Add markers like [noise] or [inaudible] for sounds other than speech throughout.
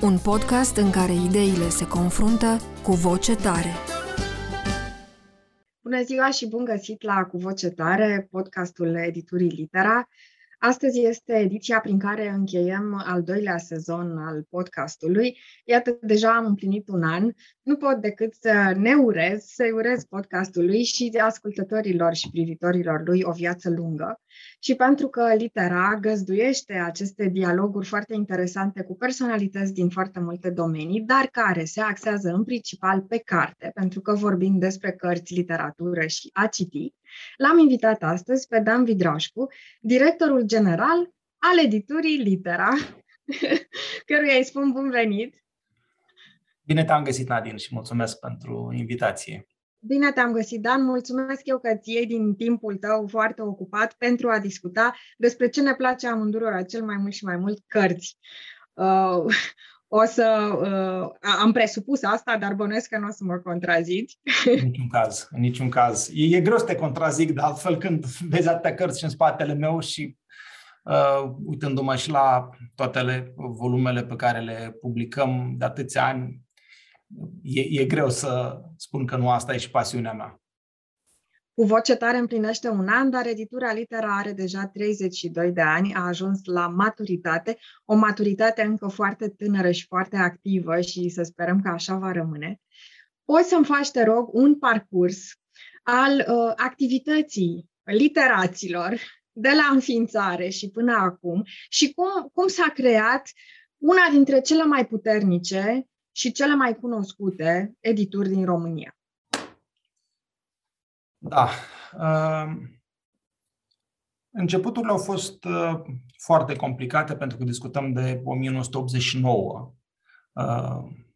Un podcast în care ideile se confruntă cu voce tare. Bună ziua și bun găsit la Cu Voce Tare, podcastul editurii Litera. Astăzi este ediția prin care încheiem al doilea sezon al podcastului. Iată, deja am împlinit un an. Nu pot decât să ne urez, să-i urez podcastului și ascultătorilor și privitorilor lui o viață lungă. Și pentru că litera găzduiește aceste dialoguri foarte interesante cu personalități din foarte multe domenii, dar care se axează în principal pe carte, pentru că vorbim despre cărți, literatură și a citi, L-am invitat astăzi pe Dan Vidrașcu, directorul general al editurii Litera, [laughs] căruia îi spun bun venit. Bine te-am găsit, Nadine, și mulțumesc pentru invitație. Bine te-am găsit, Dan. Mulțumesc eu că ți iei din timpul tău foarte ocupat pentru a discuta despre ce ne place amândurora cel mai mult și mai mult, cărți. Uh, o să... Uh, am presupus asta, dar bănuiesc că nu o să mă contraziți. În niciun caz, în niciun caz. E, e greu să te contrazic, de altfel când vezi atâtea cărți și în spatele meu și uh, uitându-mă și la toate volumele pe care le publicăm de atâția ani, e, e greu să spun că nu asta e și pasiunea mea. Cu voce tare împlinește un an, dar editura Litera are deja 32 de ani, a ajuns la maturitate, o maturitate încă foarte tânără și foarte activă și să sperăm că așa va rămâne. Poți să-mi faci, te rog, un parcurs al uh, activității literaților de la înființare și până acum și cum, cum s-a creat una dintre cele mai puternice și cele mai cunoscute edituri din România. Da. Ehm, începuturile au fost uh, foarte complicate pentru că discutăm de 1989. Ehm,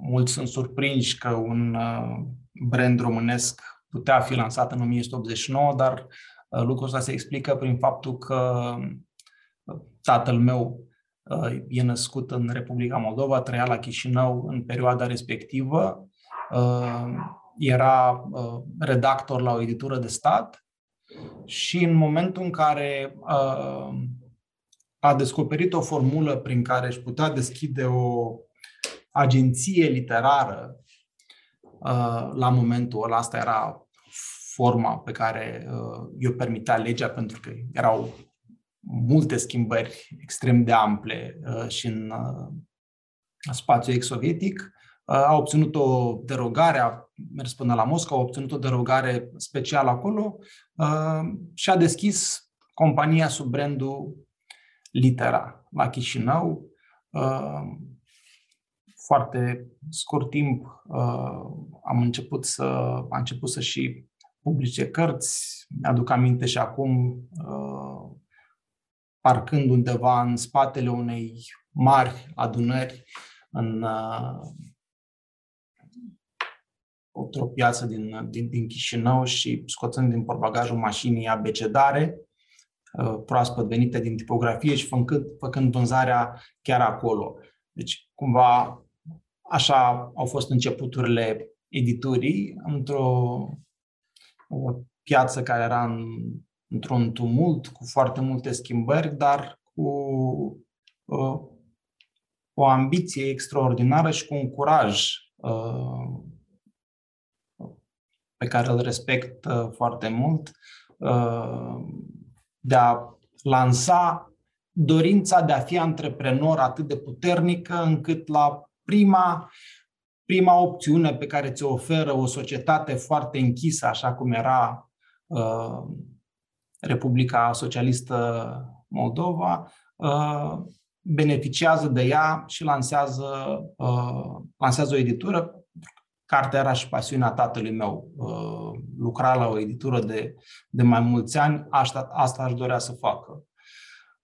mulți sunt surprinși că un uh, brand românesc putea fi lansat în 1989, dar uh, lucrul ăsta se explică prin faptul că tatăl meu e născut în Republica Moldova, trăia la Chișinău în perioada respectivă. Ehm, era uh, redactor la o editură de stat și în momentul în care uh, a descoperit o formulă prin care își putea deschide o agenție literară, uh, la momentul ăla, asta era forma pe care uh, eu permitea legea, pentru că erau multe schimbări extrem de ample uh, și în uh, spațiul ex-sovietic, a obținut o derogare, a mers până la Moscova, a obținut o derogare specială acolo și a deschis compania sub brandul Litera la Chișinău. Foarte scurt timp am început să, a început să și publice cărți. Mi-aduc aminte și acum parcând undeva în spatele unei mari adunări în într-o piață din, din, din Chișinău și scoțând din portbagajul mașinii abecedare, uh, proaspăt venite din tipografie și făcând, făcând vânzarea chiar acolo. Deci, cumva, așa au fost începuturile editurii, într-o o piață care era în, într-un tumult, cu foarte multe schimbări, dar cu uh, o ambiție extraordinară și cu un curaj uh, pe care îl respect uh, foarte mult, uh, de a lansa dorința de a fi antreprenor atât de puternică încât la prima, prima opțiune pe care ți-o oferă o societate foarte închisă, așa cum era uh, Republica Socialistă Moldova, beneficiază de ea și lansează, lansează o editură Cartea era și pasiunea tatălui meu. Uh, lucra la o editură de, de mai mulți ani, asta, asta aș dorea să facă.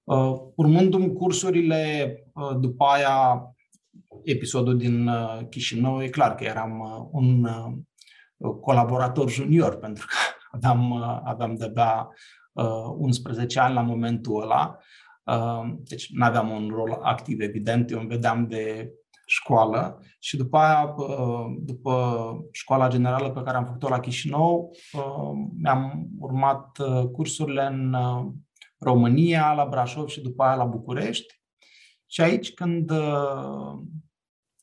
Uh, urmându-mi cursurile, uh, după aia, episodul din Chișinău, e clar că eram un colaborator junior, pentru că [laughs] aveam, aveam de-abia 11 ani la momentul ăla. Deci nu aveam un rol activ, evident, eu îmi vedeam de școală și după aia, după școala generală pe care am făcut-o la Chișinău, mi-am urmat cursurile în România, la Brașov și după aia la București. Și aici, când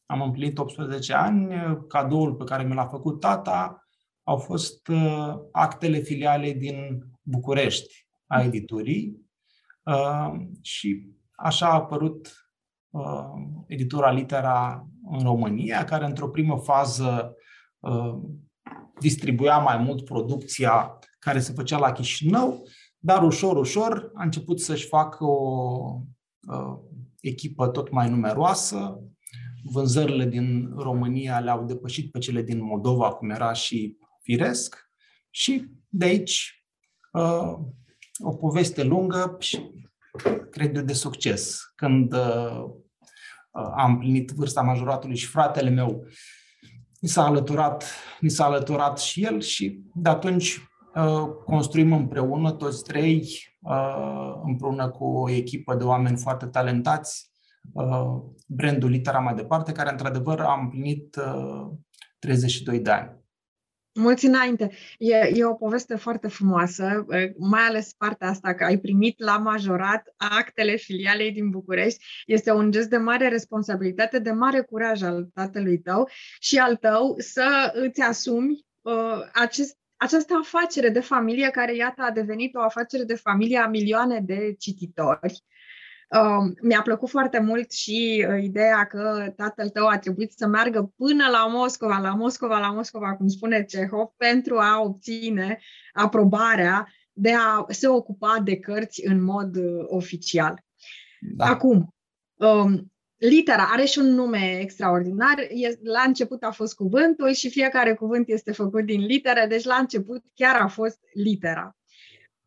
am împlinit 18 ani, cadoul pe care mi l-a făcut tata au fost actele filiale din București a editurii și așa a apărut uh, editura Litera în România, care într-o primă fază uh, distribuia mai mult producția care se făcea la Chișinău, dar ușor, ușor a început să-și facă o uh, echipă tot mai numeroasă. Vânzările din România le-au depășit pe cele din Moldova, cum era și firesc. Și de aici uh, o poveste lungă și cred eu de succes. Când uh, Uh, am împlinit vârsta majoratului și fratele meu mi s-a alăturat, mi s-a alăturat și el și de atunci uh, construim împreună toți trei, uh, împreună cu o echipă de oameni foarte talentați, brandul Litera mai departe, care într-adevăr a împlinit 32 de ani. Mulți înainte. E, e o poveste foarte frumoasă, mai ales partea asta că ai primit la majorat actele filialei din București. Este un gest de mare responsabilitate, de mare curaj al tatălui tău și al tău să îți asumi uh, acest această afacere de familie care, iată, a devenit o afacere de familie a milioane de cititori. Uh, mi-a plăcut foarte mult și uh, ideea că tatăl tău a trebuit să meargă până la Moscova, la Moscova, la Moscova, cum spune Cehov, pentru a obține aprobarea de a se ocupa de cărți în mod uh, oficial. Da. Acum, um, litera are și un nume extraordinar. La început a fost cuvântul și fiecare cuvânt este făcut din litere, deci la început chiar a fost litera.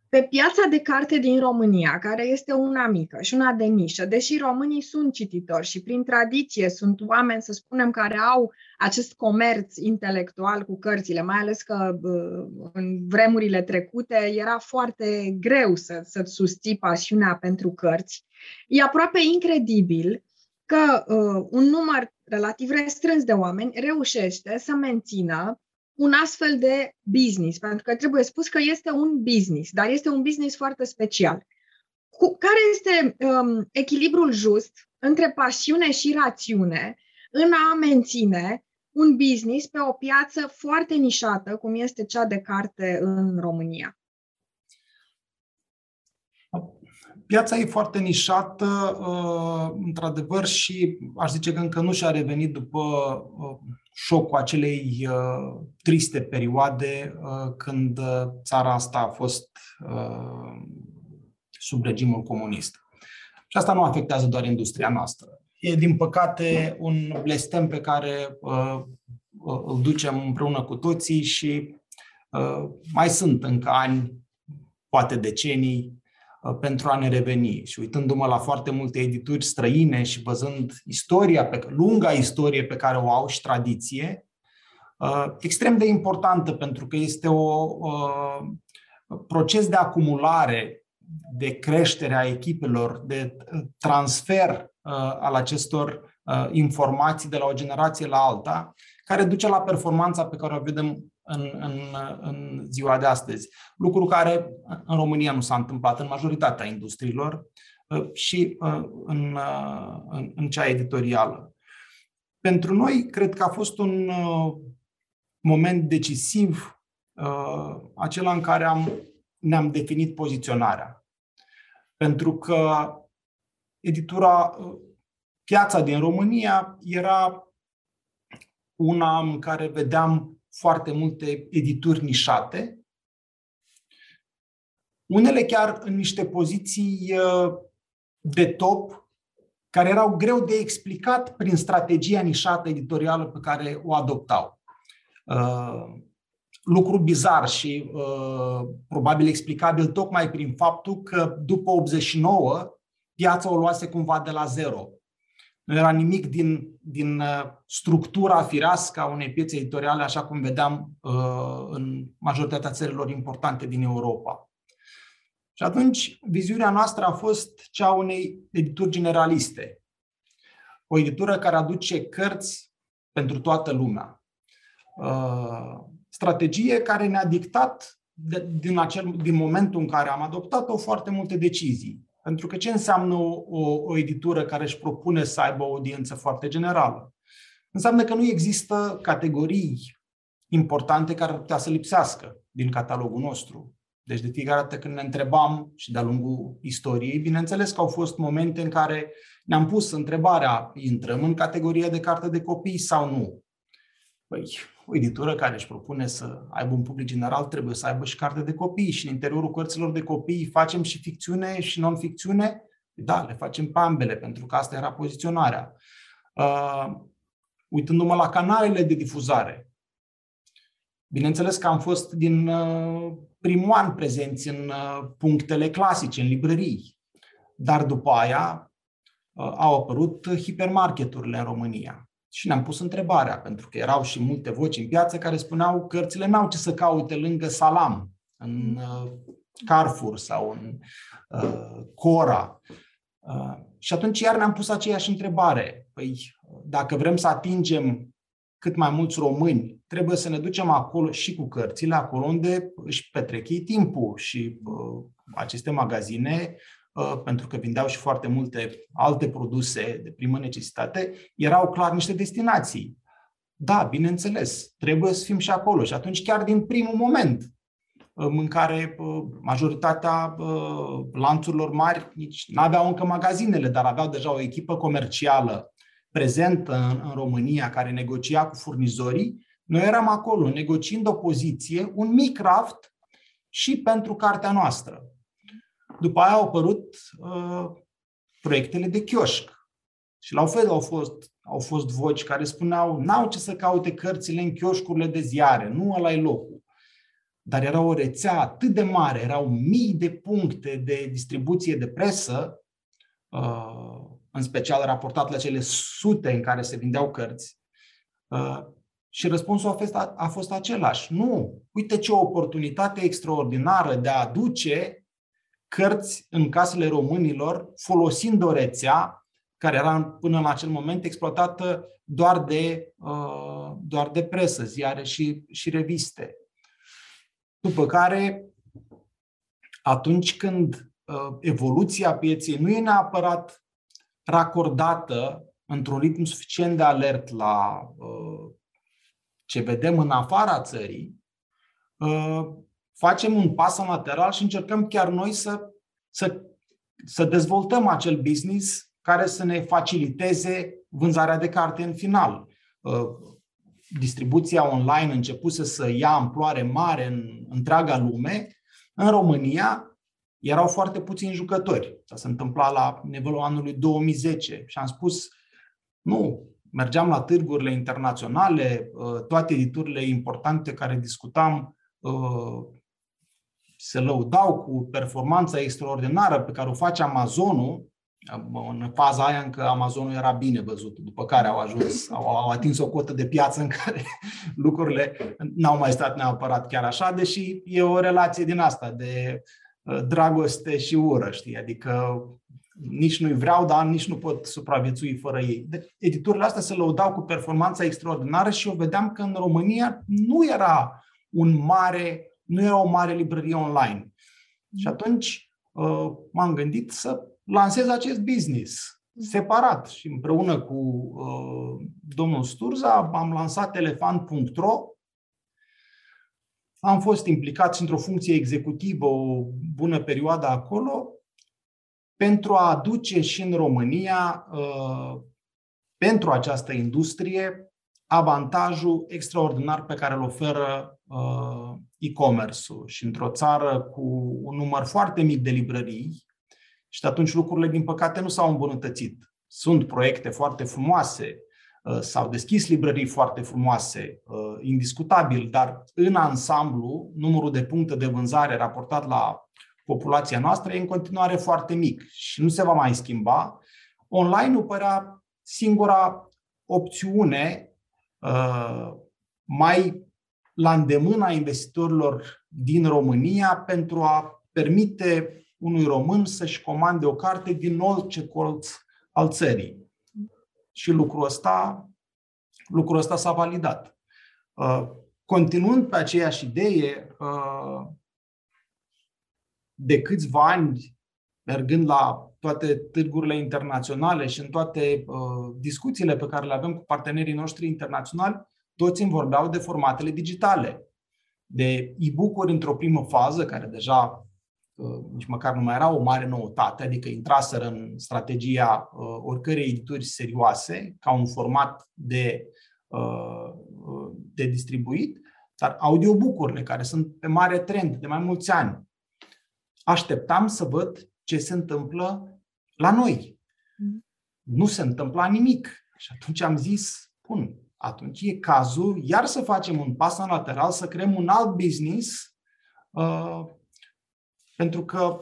Pe piața de carte din România, care este una mică și una de nișă, deși românii sunt cititori și prin tradiție sunt oameni, să spunem, care au acest comerț intelectual cu cărțile, mai ales că în vremurile trecute era foarte greu să, să susții pasiunea pentru cărți, e aproape incredibil că uh, un număr relativ restrâns de oameni reușește să mențină un astfel de business, pentru că trebuie spus că este un business, dar este un business foarte special. Cu, care este um, echilibrul just între pasiune și rațiune în a menține un business pe o piață foarte nișată, cum este cea de carte în România? Piața e foarte nișată, uh, într-adevăr, și aș zice că încă nu și-a revenit după uh, șocul acelei uh, triste perioade uh, când uh, țara asta a fost uh, sub regimul comunist. Și asta nu afectează doar industria noastră. E, din păcate, un blestem pe care uh, uh, îl ducem împreună cu toții și uh, mai sunt încă ani, poate decenii, Uh, pentru a ne reveni. Și uitându-mă la foarte multe edituri străine și văzând istoria, pe, lunga istorie pe care o au și tradiție, uh, extrem de importantă pentru că este o uh, proces de acumulare, de creștere a echipelor, de transfer al acestor informații de la o generație la alta, care duce la performanța pe care o vedem în, în, în ziua de astăzi. Lucru care în România nu s-a întâmplat în majoritatea industriilor uh, și uh, în, uh, în, în cea editorială. Pentru noi, cred că a fost un moment decisiv acela în care am, ne-am definit poziționarea. Pentru că editura, piața din România era una în care vedeam foarte multe edituri nișate, unele chiar în niște poziții uh, de top, care erau greu de explicat prin strategia nișată editorială pe care o adoptau. Uh, lucru bizar și uh, probabil explicabil tocmai prin faptul că după 89 piața o luase cumva de la zero. Nu era nimic din din uh, structura firească a unei piețe editoriale, așa cum vedeam uh, în majoritatea țărilor importante din Europa. Și atunci, viziunea noastră a fost cea unei edituri generaliste. O editură care aduce cărți pentru toată lumea. Uh, strategie care ne-a dictat din, acel, din momentul în care am adoptat-o foarte multe decizii. Pentru că ce înseamnă o, o, o editură care își propune să aibă o audiență foarte generală? Înseamnă că nu există categorii importante care ar putea să lipsească din catalogul nostru. Deci de fiecare dată când ne întrebam și de-a lungul istoriei, bineînțeles că au fost momente în care ne-am pus întrebarea, intrăm în categoria de carte de copii sau nu? Păi, o editură care își propune să aibă un public general trebuie să aibă și carte de copii și în interiorul cărților de copii facem și ficțiune și non-ficțiune? Da, le facem pe ambele, pentru că asta era poziționarea. Uh, uitându-mă la canalele de difuzare, bineînțeles că am fost din uh, primul an prezenți în uh, punctele clasice, în librării, dar după aia uh, au apărut hipermarketurile în România. Și ne-am pus întrebarea, pentru că erau și multe voci în piață care spuneau că cărțile n-au ce să caute lângă Salam, în uh, Carrefour sau în uh, Cora. Uh, și atunci iar ne-am pus aceeași întrebare. Păi, dacă vrem să atingem cât mai mulți români, trebuie să ne ducem acolo și cu cărțile, acolo unde își petrec ei timpul. Și uh, aceste magazine Uh, pentru că vindeau și foarte multe alte produse de primă necesitate, erau clar niște destinații. Da, bineînțeles, trebuie să fim și acolo. Și atunci, chiar din primul moment uh, în care uh, majoritatea lanțurilor mari nici nu aveau încă magazinele, dar aveau deja o echipă comercială prezentă în, România care negocia cu furnizorii, noi eram acolo negociind o poziție, un mic raft și pentru cartea noastră. După aia au apărut uh, proiectele de chioșc. Și la fel au fost, au fost voci care spuneau n-au ce să caute cărțile în chioșcurile de ziare, nu ăla e locul. Dar era o rețea atât de mare, erau mii de puncte de distribuție de presă, uh, în special raportat la cele sute în care se vindeau cărți. Uh, și răspunsul a fost, a fost același. Nu, uite ce oportunitate extraordinară de a aduce cărți în casele românilor folosind o rețea care era până în acel moment exploatată doar de, uh, doar de presă, ziare și, și reviste. După care, atunci când uh, evoluția pieței nu e neapărat racordată într-un ritm suficient de alert la uh, ce vedem în afara țării, facem un pas în lateral și încercăm chiar noi să, să, să dezvoltăm acel business care să ne faciliteze vânzarea de carte în final. Uh, distribuția online începuse să ia amploare mare în întreaga lume. În România erau foarte puțini jucători. Asta se întâmpla la nivelul anului 2010 și am spus, nu, mergeam la târgurile internaționale, uh, toate editurile importante care discutam uh, se lăudau cu performanța extraordinară pe care o face Amazonul, în faza aia încă Amazonul era bine văzut, după care au ajuns, au, au atins o cotă de piață în care [laughs] lucrurile n-au mai stat neapărat chiar așa, deși e o relație din asta de uh, dragoste și ură, știi? Adică nici nu-i vreau, dar nici nu pot supraviețui fără ei. Deci, editurile astea se lăudau cu performanța extraordinară și eu vedeam că în România nu era un mare nu era o mare librărie online. Și mm. atunci uh, m-am gândit să lansez acest business separat și împreună cu uh, domnul Sturza am lansat elefant.ro am fost implicat într-o funcție executivă o bună perioadă acolo pentru a aduce și în România, uh, pentru această industrie, avantajul extraordinar pe care îl oferă uh, e-commerce-ul și într-o țară cu un număr foarte mic de librării și atunci lucrurile, din păcate, nu s-au îmbunătățit. Sunt proiecte foarte frumoase, uh, s-au deschis librării foarte frumoase, uh, indiscutabil, dar în ansamblu, numărul de puncte de vânzare raportat la populația noastră e în continuare foarte mic și nu se va mai schimba. Online-ul părea singura opțiune uh, mai la îndemâna investitorilor din România pentru a permite unui român să-și comande o carte din orice colț al țării. Și lucrul ăsta, lucrul ăsta s-a validat. Uh, continuând pe aceeași idee, uh, de câțiva ani, mergând la toate târgurile internaționale și în toate uh, discuțiile pe care le avem cu partenerii noștri internaționali, toți îmi vorbeau de formatele digitale, de e-book-uri într-o primă fază, care deja uh, nici măcar nu mai era o mare noutate, adică intraseră în strategia uh, oricărei edituri serioase, ca un format de, uh, de distribuit, dar audiobook-urile, care sunt pe mare trend de mai mulți ani, așteptam să văd ce se întâmplă la noi. Mm. Nu se întâmpla nimic. Și atunci am zis, bun, atunci e cazul iar să facem un pas în lateral, să creăm un alt business, uh, pentru că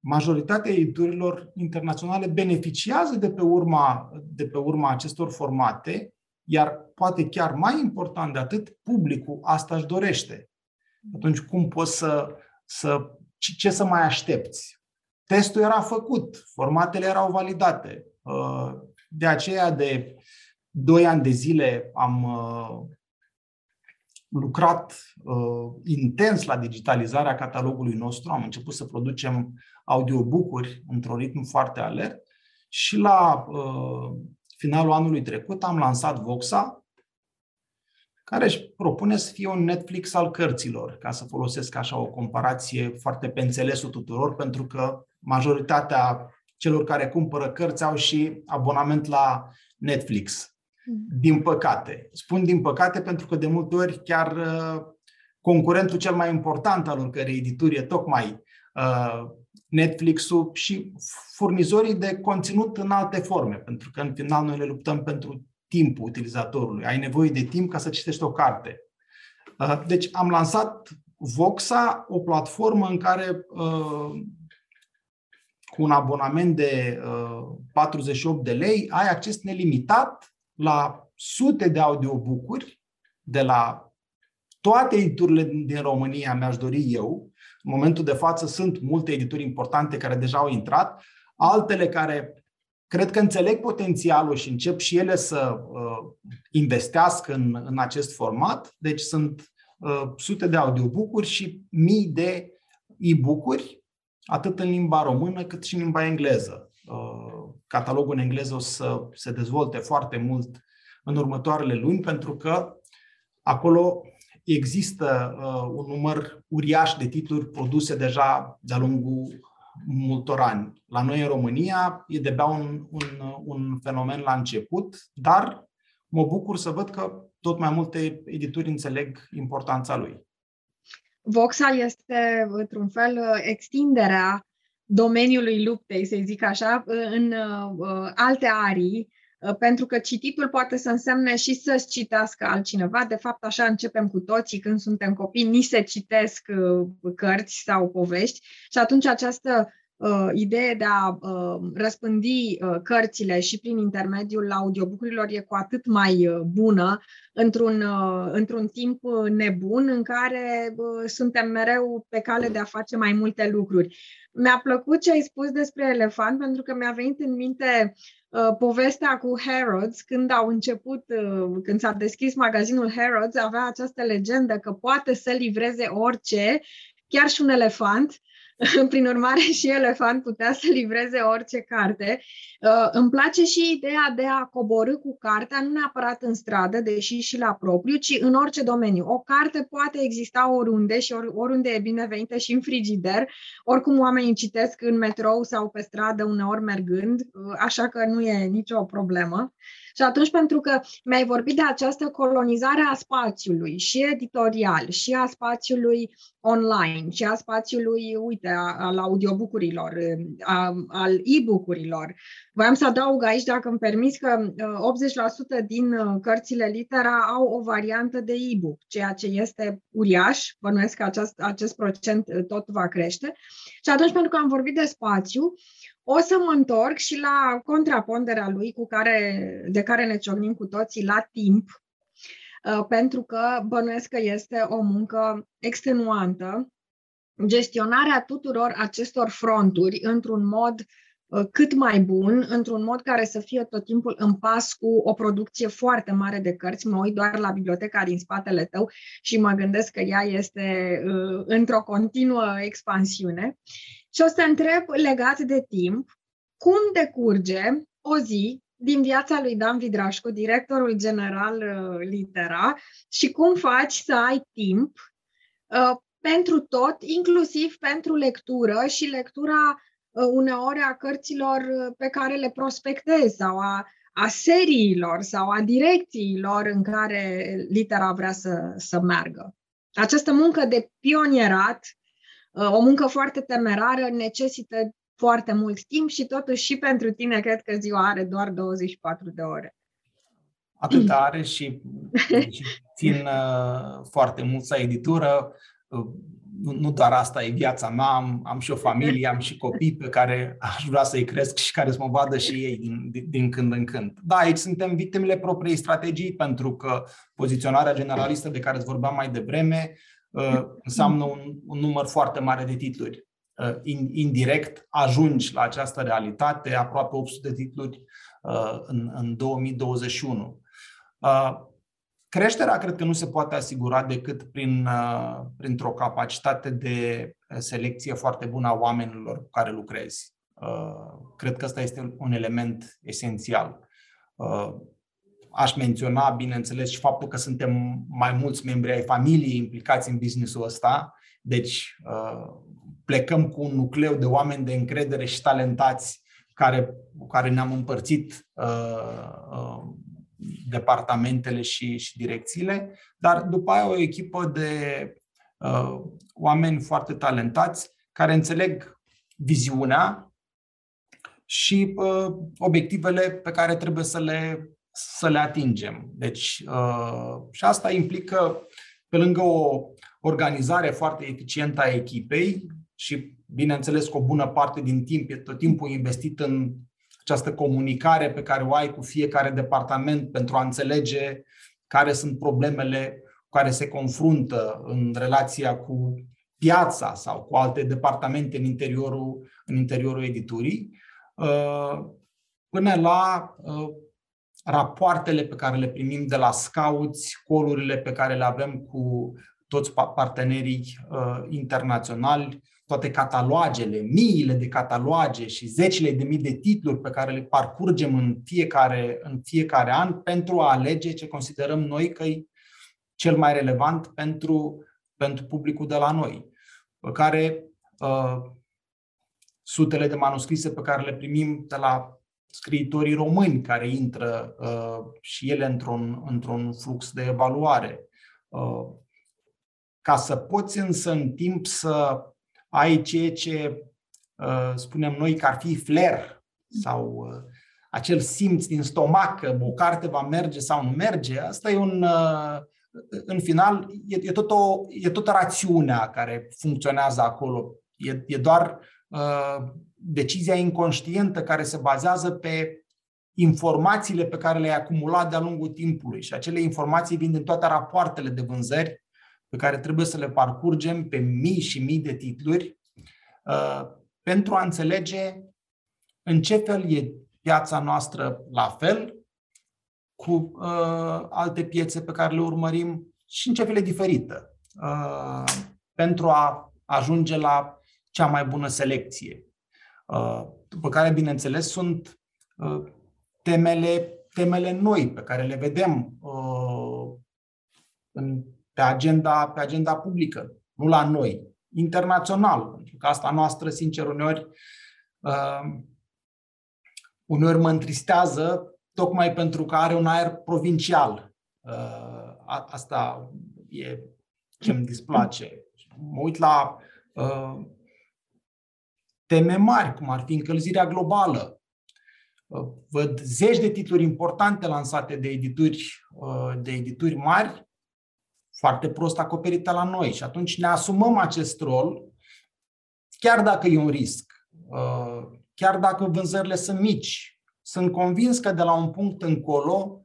majoritatea editurilor internaționale beneficiază de pe, urma, de pe urma acestor formate, iar poate chiar mai important de atât, publicul asta își dorește. Atunci cum poți să, să ce să mai aștepți? Testul era făcut, formatele erau validate. Uh, de aceea, de doi ani de zile am uh, lucrat uh, intens la digitalizarea catalogului nostru. Am început să producem audiobook-uri într-un ritm foarte alert și la finalul anului trecut am lansat Voxa, care își propune să fie un Netflix al cărților, ca să folosesc așa o comparație foarte pe înțelesul tuturor, pentru că majoritatea celor care cumpără cărți au și abonament la Netflix. Mm. Din păcate. Spun din păcate pentru că de multe ori chiar uh, concurentul cel mai important al oricărei edituri e tocmai uh, Netflix-ul și furnizorii de conținut în alte forme, pentru că în final noi le luptăm pentru timpul utilizatorului. Ai nevoie de timp ca să citești o carte. Uh, deci am lansat Voxa, o platformă în care cu un abonament de 48 de lei ai acces nelimitat la sute de audiobook-uri de la toate editurile din România, mi-aș dori eu. În momentul de față sunt multe edituri importante care deja au intrat, altele care cred că înțeleg potențialul și încep și ele să uh, investească în, în acest format. Deci sunt uh, sute de audiobook-uri și mii de e-book-uri, atât în limba română cât și în limba engleză. Uh, catalogul în engleză o să se dezvolte foarte mult în următoarele luni, pentru că acolo există uh, un număr uriaș de titluri produse deja de-a lungul multor ani. La noi în România e de un, un, un fenomen la început, dar mă bucur să văd că tot mai multe edituri înțeleg importanța lui. Voxa este, într-un fel, extinderea domeniului luptei, să zic așa, în uh, alte arii, uh, pentru că cititul poate să însemne și să-ți citească altcineva. De fapt, așa începem cu toții când suntem copii, ni se citesc uh, cărți sau povești și atunci această uh, idee de a uh, răspândi uh, cărțile și prin intermediul audiobucurilor e cu atât mai uh, bună într-un, uh, într-un timp nebun în care uh, suntem mereu pe cale de a face mai multe lucruri. Mi-a plăcut ce ai spus despre elefant pentru că mi-a venit în minte uh, povestea cu Harrods, când au început, uh, când s-a deschis magazinul Harrods, avea această legendă că poate să livreze orice, chiar și un elefant, [laughs] Prin urmare, și Elefant putea să livreze orice carte. Uh, îmi place și ideea de a coborâ cu cartea, nu neapărat în stradă, deși și la propriu, ci în orice domeniu. O carte poate exista oriunde și oriunde e binevenită și în frigider. Oricum, oamenii citesc în metrou sau pe stradă, uneori mergând, uh, așa că nu e nicio problemă. Și atunci, pentru că mi-ai vorbit de această colonizare a spațiului și editorial, și a spațiului online, și a spațiului, uite, al audiobucurilor, al e-book-urilor, voiam să adaug aici, dacă îmi permiți, că 80% din uh, cărțile litera au o variantă de e-book, ceea ce este uriaș, bănuiesc că acest, acest procent uh, tot va crește. Și atunci, pentru că am vorbit de spațiu, o să mă întorc și la contraponderea lui cu care, de care ne ciocnim cu toții la timp, uh, pentru că bănuiesc că este o muncă extenuantă. Gestionarea tuturor acestor fronturi într-un mod uh, cât mai bun, într-un mod care să fie tot timpul în pas cu o producție foarte mare de cărți. Mă uit doar la biblioteca din spatele tău și mă gândesc că ea este uh, într-o continuă expansiune. Și o să întreb legat de timp, cum decurge o zi din viața lui Dan Vidrașcu, directorul general uh, Litera, și cum faci să ai timp uh, pentru tot, inclusiv pentru lectură și lectura uh, uneori a cărților uh, pe care le prospectezi sau a, a seriilor sau a direcțiilor în care litera vrea să, să meargă. Această muncă de pionierat Uh, o muncă foarte temerară necesită foarte mult timp și totuși și pentru tine cred că ziua are doar 24 de ore. Atât [clears throat] are și, și țin uh, foarte mult să editură. Uh, nu, nu doar asta e viața mea, am, am și o familie, am și copii pe care aș vrea să-i cresc și care să mă vadă și ei din, din, din când în când. Da, aici suntem victimele propriei strategii, pentru că poziționarea generalistă de care îți vorbeam mai devreme Uh, înseamnă un, un număr foarte mare de titluri. Uh, indirect ajungi la această realitate, aproape 800 de titluri uh, în, în 2021. Creșterea cred că nu se poate asigura decât prin, printr-o capacitate de selecție foarte bună a oamenilor cu care lucrezi. Cred că ăsta este un element esențial. Aș menționa, bineînțeles, și faptul că suntem mai mulți membri ai familiei implicați în businessul ăsta. Deci, uh, plecăm cu un nucleu de oameni de încredere și talentați care, cu care ne-am împărțit uh, uh, departamentele și, și direcțiile, dar după aia o echipă de uh, oameni foarte talentați care înțeleg viziunea și uh, obiectivele pe care trebuie să le să le atingem. Deci, uh, și asta implică, pe lângă o organizare foarte eficientă a echipei și, bineînțeles, cu o bună parte din timp, e tot timpul investit în această comunicare pe care o ai cu fiecare departament pentru a înțelege care sunt problemele cu care se confruntă în relația cu piața sau cu alte departamente în interiorul, în interiorul editurii, uh, până la uh, rapoartele pe care le primim de la scouts, colurile pe care le avem cu toți partenerii uh, internaționali, toate catalogele, miile de cataloage și zecile de mii de titluri pe care le parcurgem în fiecare, în fiecare an pentru a alege ce considerăm noi că e cel mai relevant pentru, pentru publicul de la noi, pe care uh, sutele de manuscrise pe care le primim de la scriitorii români care intră uh, și ele într-un, într-un flux de evaluare. Uh, ca să poți însă în timp să ai ceea ce uh, spunem noi că ar fi flair sau uh, acel simț din stomac că o carte va merge sau nu merge, asta e un, uh, în final, e, e, tot o, e tot rațiunea care funcționează acolo. E, e doar uh, decizia inconștientă care se bazează pe informațiile pe care le-ai acumulat de-a lungul timpului. Și acele informații vin din toate rapoartele de vânzări pe care trebuie să le parcurgem pe mii și mii de titluri uh, pentru a înțelege în ce fel e piața noastră la fel cu uh, alte piețe pe care le urmărim și în ce fel e diferită uh, pentru a ajunge la cea mai bună selecție. Uh, după care, bineînțeles, sunt uh, temele, temele noi pe care le vedem uh, în, pe, agenda, pe agenda publică, nu la noi, internațional, pentru că asta noastră, sincer, uneori, uneori mă întristează tocmai pentru că are un aer provincial. Asta e ce îmi displace. Mă uit la teme mari, cum ar fi încălzirea globală. Uh, văd zeci de titluri importante lansate de edituri, uh, de edituri mari, foarte prost acoperite la noi. Și atunci ne asumăm acest rol, chiar dacă e un risc. Uh, chiar dacă vânzările sunt mici. Sunt convins că de la un punct încolo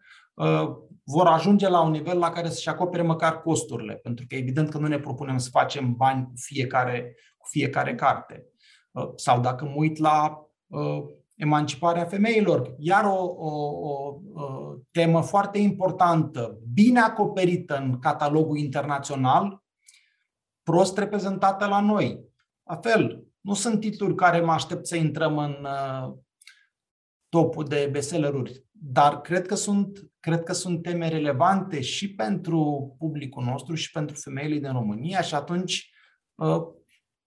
vor ajunge la un nivel la care să-și acopere măcar costurile, pentru că evident că nu ne propunem să facem bani cu fiecare, cu fiecare carte. Sau dacă mă uit la emanciparea femeilor. Iar o, o, o, o temă foarte importantă, bine acoperită în catalogul internațional, prost reprezentată la noi. La fel, nu sunt titluri care mă aștept să intrăm în uh, topul de bestselleruri, dar cred că sunt, cred că sunt teme relevante și pentru publicul nostru și pentru femeile din România și atunci uh,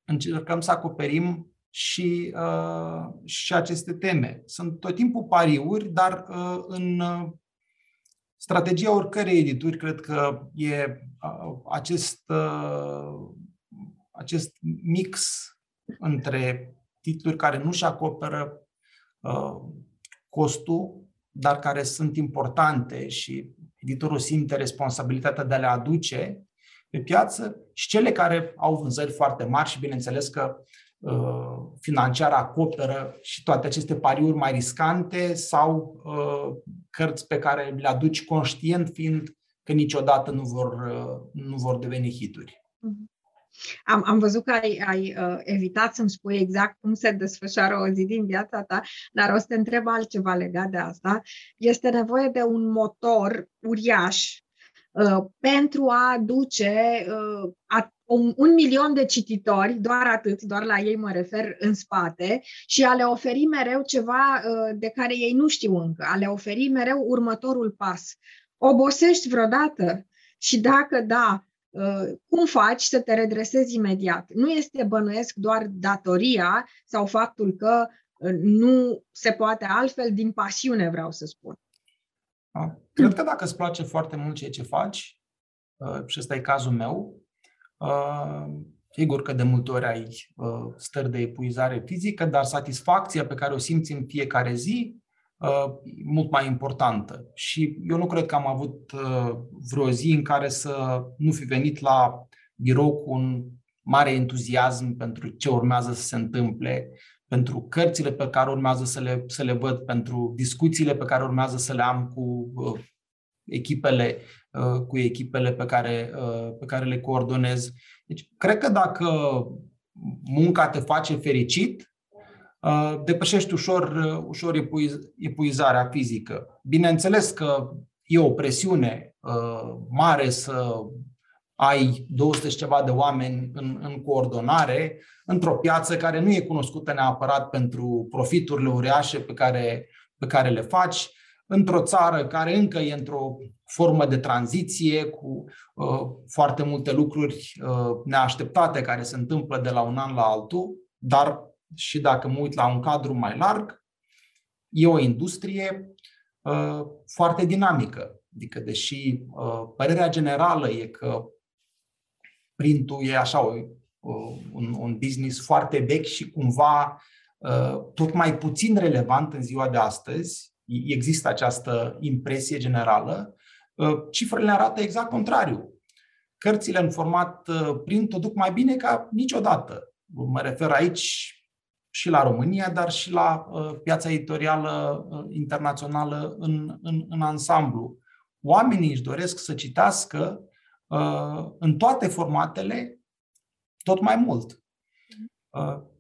încercăm să acoperim și, uh, și aceste teme. Sunt tot timpul pariuri, dar uh, în uh, strategia oricărei edituri cred că e uh, acest, uh, acest mix între titluri care nu-și acoperă uh, costul, dar care sunt importante și editorul simte responsabilitatea de a le aduce pe piață și cele care au vânzări foarte mari și bineînțeles că Uh, financiar acoperă și toate aceste pariuri mai riscante sau uh, cărți pe care le aduci conștient fiind că niciodată nu vor, uh, nu vor deveni hituri. Mhm. Am, am văzut că ai, ai uh, evitat să-mi spui exact cum se desfășoară o zi din viața ta, dar o să te întreb altceva legat de asta. Este nevoie de un motor uriaș uh, pentru a aduce uh, a, un, un milion de cititori, doar atât, doar la ei mă refer, în spate și a le oferi mereu ceva uh, de care ei nu știu încă, a le oferi mereu următorul pas. Obosești vreodată? Și dacă da, uh, cum faci să te redresezi imediat? Nu este bănuiesc doar datoria sau faptul că uh, nu se poate altfel, din pasiune vreau să spun. Cred că dacă îți place foarte mult ceea ce faci, și ăsta e cazul meu, Uh, sigur că de multe ori ai uh, stări de epuizare fizică, dar satisfacția pe care o simți în fiecare zi uh, mult mai importantă. Și eu nu cred că am avut vreo zi în care să nu fi venit la birou cu un mare entuziasm pentru ce urmează să se întâmple, pentru cărțile pe care urmează să le, să le văd, pentru discuțiile pe care urmează să le am cu echipele, uh, cu echipele pe care, uh, pe care le coordonez. Deci, cred că dacă munca te face fericit, uh, depășești ușor, ușor epuizarea fizică. Bineînțeles că e o presiune mare să ai 200 și ceva de oameni în, în coordonare într-o piață care nu e cunoscută neapărat pentru profiturile uriașe pe care, pe care le faci într-o țară care încă e într-o formă de tranziție cu uh, foarte multe lucruri uh, neașteptate care se întâmplă de la un an la altul, dar și dacă mă uit la un cadru mai larg, e o industrie uh, foarte dinamică. Adică, deși uh, părerea generală e că printul e așa uh, un, un business foarte vechi și cumva uh, tot mai puțin relevant în ziua de astăzi, există această impresie generală, uh, cifrele arată exact contrariu. Cărțile în format uh, print o duc mai bine ca niciodată. Mă refer aici și la România, dar și la uh, piața editorială internațională în, în, în ansamblu. Oamenii își doresc să citească în toate formatele tot mai mult.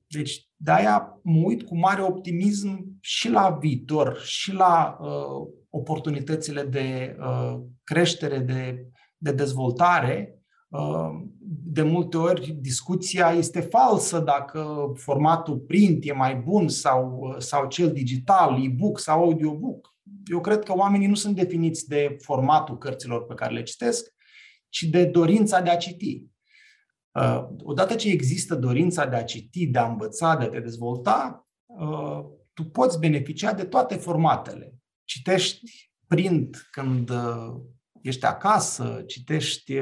Deci, de-aia mă uit cu mare optimism și la viitor, și la uh, oportunitățile de uh, creștere, de, de dezvoltare. Uh, de multe ori discuția este falsă dacă formatul print e mai bun sau, uh, sau cel digital, e-book sau audiobook. Eu cred că oamenii nu sunt definiți de formatul cărților pe care le citesc, ci de dorința de a citi. Uh, odată ce există dorința de a citi, de a învăța, de a te dezvolta, uh, tu poți beneficia de toate formatele. Citești print când uh, ești acasă, citești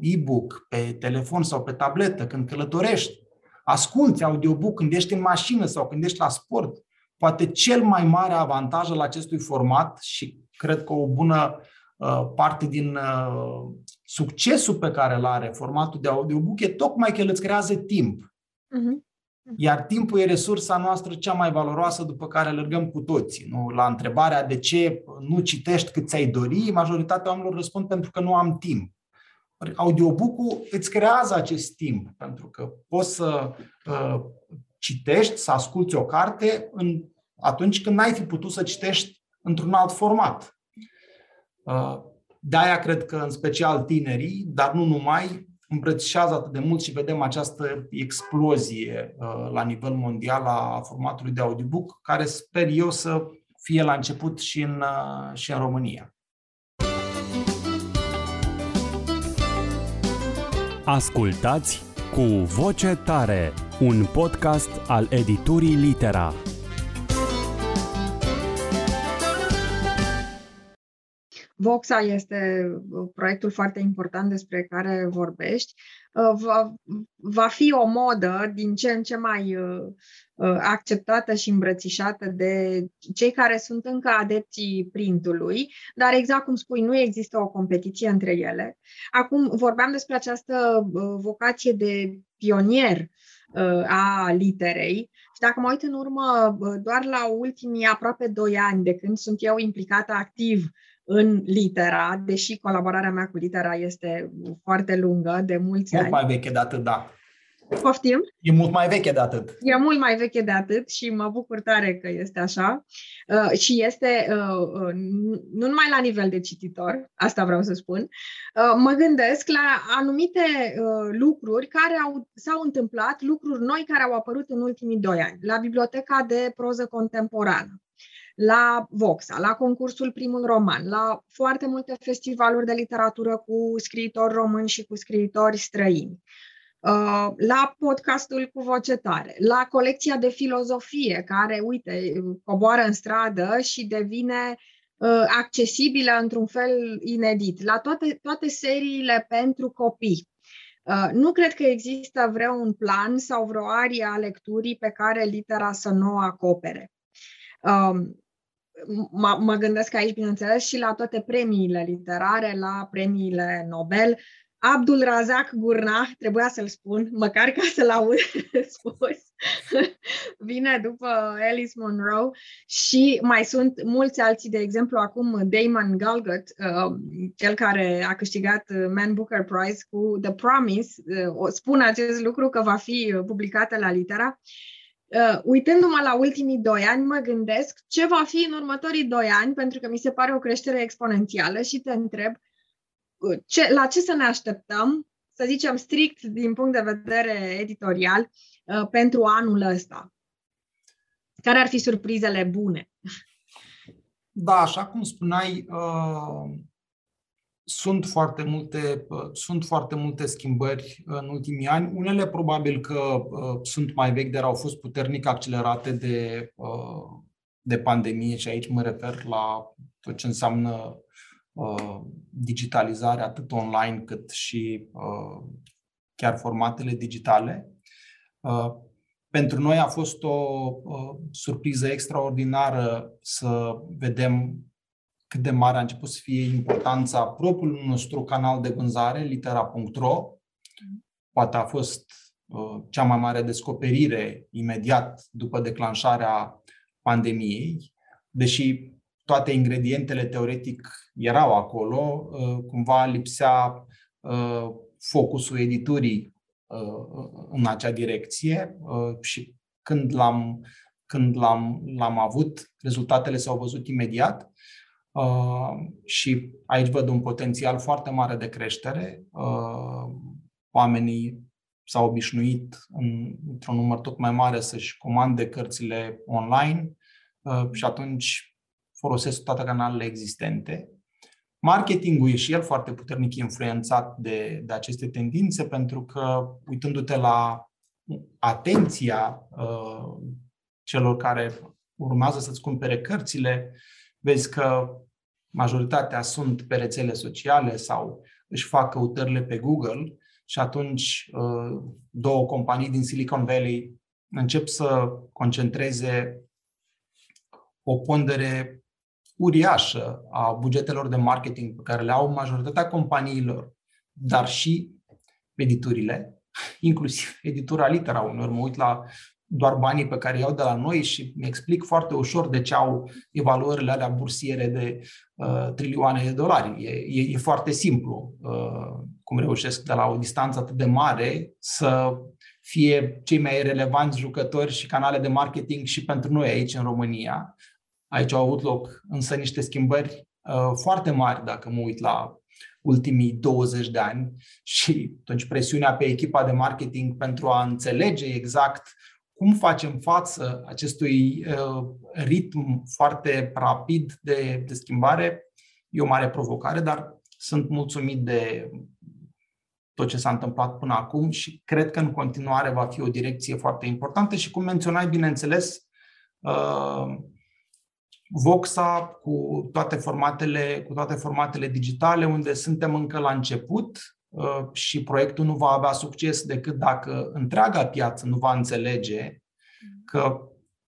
e-book pe telefon sau pe tabletă, când călătorești, asculți audiobook când ești în mașină sau când ești la sport. Poate cel mai mare avantaj al acestui format și cred că o bună parte din succesul pe care îl are formatul de audiobook e tocmai că el îți creează timp. Uh-huh. Iar timpul e resursa noastră cea mai valoroasă după care alergăm cu toții. Nu? La întrebarea de ce nu citești cât ți-ai dori, majoritatea oamenilor răspund pentru că nu am timp. Audiobook-ul îți creează acest timp, pentru că poți să uh, citești, să asculți o carte în, atunci când n-ai fi putut să citești într-un alt format. Uh, de aia cred că în special tinerii, dar nu numai, îmbrățișează atât de mult și vedem această explozie uh, la nivel mondial a formatului de audiobook, care sper eu să fie la început și în, uh, și în România. Ascultați cu voce tare, un podcast al editurii Litera. Voxa este uh, proiectul foarte important despre care vorbești. Uh, va, va fi o modă din ce în ce mai uh, acceptată și îmbrățișată de cei care sunt încă adepții printului, dar exact cum spui, nu există o competiție între ele. Acum vorbeam despre această vocație de pionier a literei și dacă mă uit în urmă doar la ultimii aproape doi ani de când sunt eu implicată activ în litera, deși colaborarea mea cu litera este foarte lungă, de mulți mult ani. mai veche de atât, da. Poftim? E mult mai veche de atât. E mult mai veche de atât și mă bucur tare că este așa. Uh, și este uh, uh, nu numai la nivel de cititor, asta vreau să spun, uh, mă gândesc la anumite uh, lucruri care au, s-au întâmplat, lucruri noi care au apărut în ultimii doi ani, la Biblioteca de Proză Contemporană la Voxa, la concursul Primul Roman, la foarte multe festivaluri de literatură cu scriitori români și cu scriitori străini, uh, la podcastul cu voce tare, la colecția de filozofie, care, uite, coboară în stradă și devine uh, accesibilă într-un fel inedit, la toate, toate seriile pentru copii. Uh, nu cred că există vreun plan sau vreo arie a lecturii pe care litera să nu o acopere. Um, mă, mă gândesc aici, bineînțeles, și la toate premiile literare, la premiile Nobel. Abdul Razak Gurna, trebuia să-l spun, măcar ca să-l aud [laughs] spus, [laughs] vine după Alice Munro și mai sunt mulți alții, de exemplu, acum Damon Galgut, uh, cel care a câștigat Man Booker Prize cu The Promise, uh, spun acest lucru că va fi publicată la litera uh, uitându-mă la ultimii doi ani, mă gândesc ce va fi în următorii doi ani, pentru că mi se pare o creștere exponențială și te întreb uh, ce, la ce să ne așteptăm, să zicem strict din punct de vedere editorial, uh, pentru anul ăsta. Care ar fi surprizele bune? Da, așa cum spuneai, uh, sunt foarte multe, sunt foarte multe schimbări în ultimii ani. Unele probabil că uh, sunt mai vechi, dar au fost puternic accelerate de, uh, de pandemie și aici mă refer la tot ce înseamnă uh, digitalizare atât online cât și uh, chiar formatele digitale. Uh, pentru noi a fost o uh, surpriză extraordinară să vedem cât de mare a început să fie importanța propriului nostru canal de vânzare, litera.ro. Poate a fost uh, cea mai mare descoperire imediat după declanșarea pandemiei, deși toate ingredientele teoretic erau acolo, uh, cumva lipsea uh, focusul editurii uh, în acea direcție uh, și când l-am, când l-am, l-am avut, rezultatele s-au văzut imediat. Uh, și aici văd un potențial foarte mare de creștere. Uh, oamenii s-au obișnuit în, într-un număr tot mai mare să-și comande cărțile online uh, și atunci folosesc toate canalele existente. Marketingul e și el foarte puternic influențat de, de aceste tendințe pentru că, uitându-te la atenția uh, celor care urmează să-ți cumpere cărțile, vezi că majoritatea sunt pe rețele sociale sau își fac căutările pe Google și atunci uh, două companii din Silicon Valley încep să concentreze o pondere uriașă a bugetelor de marketing pe care le au majoritatea companiilor, dar și editurile. [laughs] inclusiv editura Litera. Uneori mă uit la doar banii pe care iau de la noi și mi explic foarte ușor de ce au evaluările alea bursiere de uh, trilioane de dolari. E, e, e foarte simplu uh, cum reușesc de la o distanță atât de mare să fie cei mai relevanți jucători și canale de marketing și pentru noi aici în România. Aici au avut loc însă niște schimbări uh, foarte mari dacă mă uit la ultimii 20 de ani și atunci presiunea pe echipa de marketing pentru a înțelege exact cum facem față acestui uh, ritm foarte rapid de, de schimbare? E o mare provocare, dar sunt mulțumit de tot ce s-a întâmplat până acum și cred că în continuare va fi o direcție foarte importantă și cum menționai, bineînțeles, uh, Voxa cu toate formatele, cu toate formatele digitale, unde suntem încă la început uh, și proiectul nu va avea succes decât dacă întreaga piață nu va înțelege că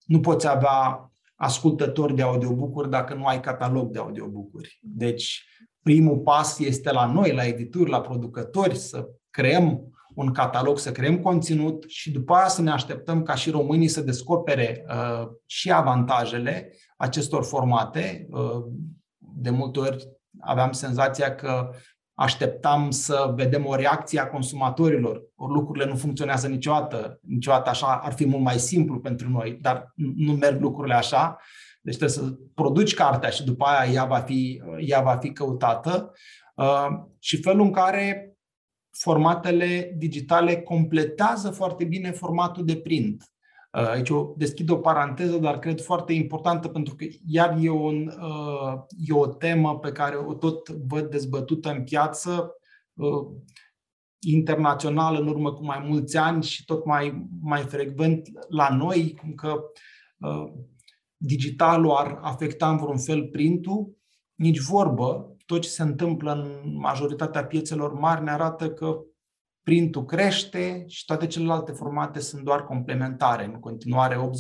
nu poți avea ascultători de audiobook dacă nu ai catalog de audiobook Deci, primul pas este la noi, la edituri, la producători, să creăm un catalog, să creăm conținut și după aia să ne așteptăm ca și românii să descopere uh, și avantajele acestor formate. Uh, de multe ori aveam senzația că așteptam să vedem o reacție a consumatorilor. Ori lucrurile nu funcționează niciodată. Niciodată așa ar fi mult mai simplu pentru noi, dar nu merg lucrurile așa. Deci trebuie să produci cartea și după aia ea va fi, ea va fi căutată. Uh, și felul în care formatele digitale completează foarte bine formatul de print. Uh, aici o deschid o paranteză, dar cred foarte importantă pentru că iar e, un, uh, e o temă pe care o tot văd dezbătută în piață uh, internațională în urmă cu mai mulți ani și tot mai, mai frecvent la noi, cum că digitalul ar afecta în vreun fel printul, nici vorbă. Tot ce se întâmplă în majoritatea piețelor mari ne arată că printul crește și toate celelalte formate sunt doar complementare. În continuare,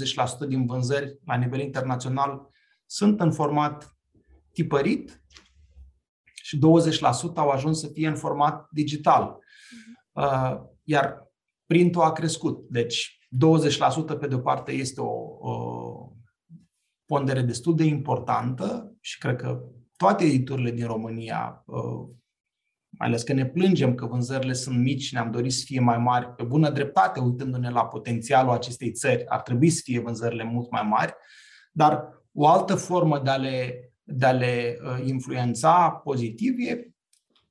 80% din vânzări la nivel internațional sunt în format tipărit și 20% au ajuns să fie în format digital. Uh, iar printul a crescut. Deci 20% pe de o parte este o, o pondere destul de importantă și cred că toate editurile din România uh, mai ales că ne plângem că vânzările sunt mici și ne-am dorit să fie mai mari, pe bună dreptate, uitându-ne la potențialul acestei țări, ar trebui să fie vânzările mult mai mari, dar o altă formă de a le, de a le uh, influența pozitiv e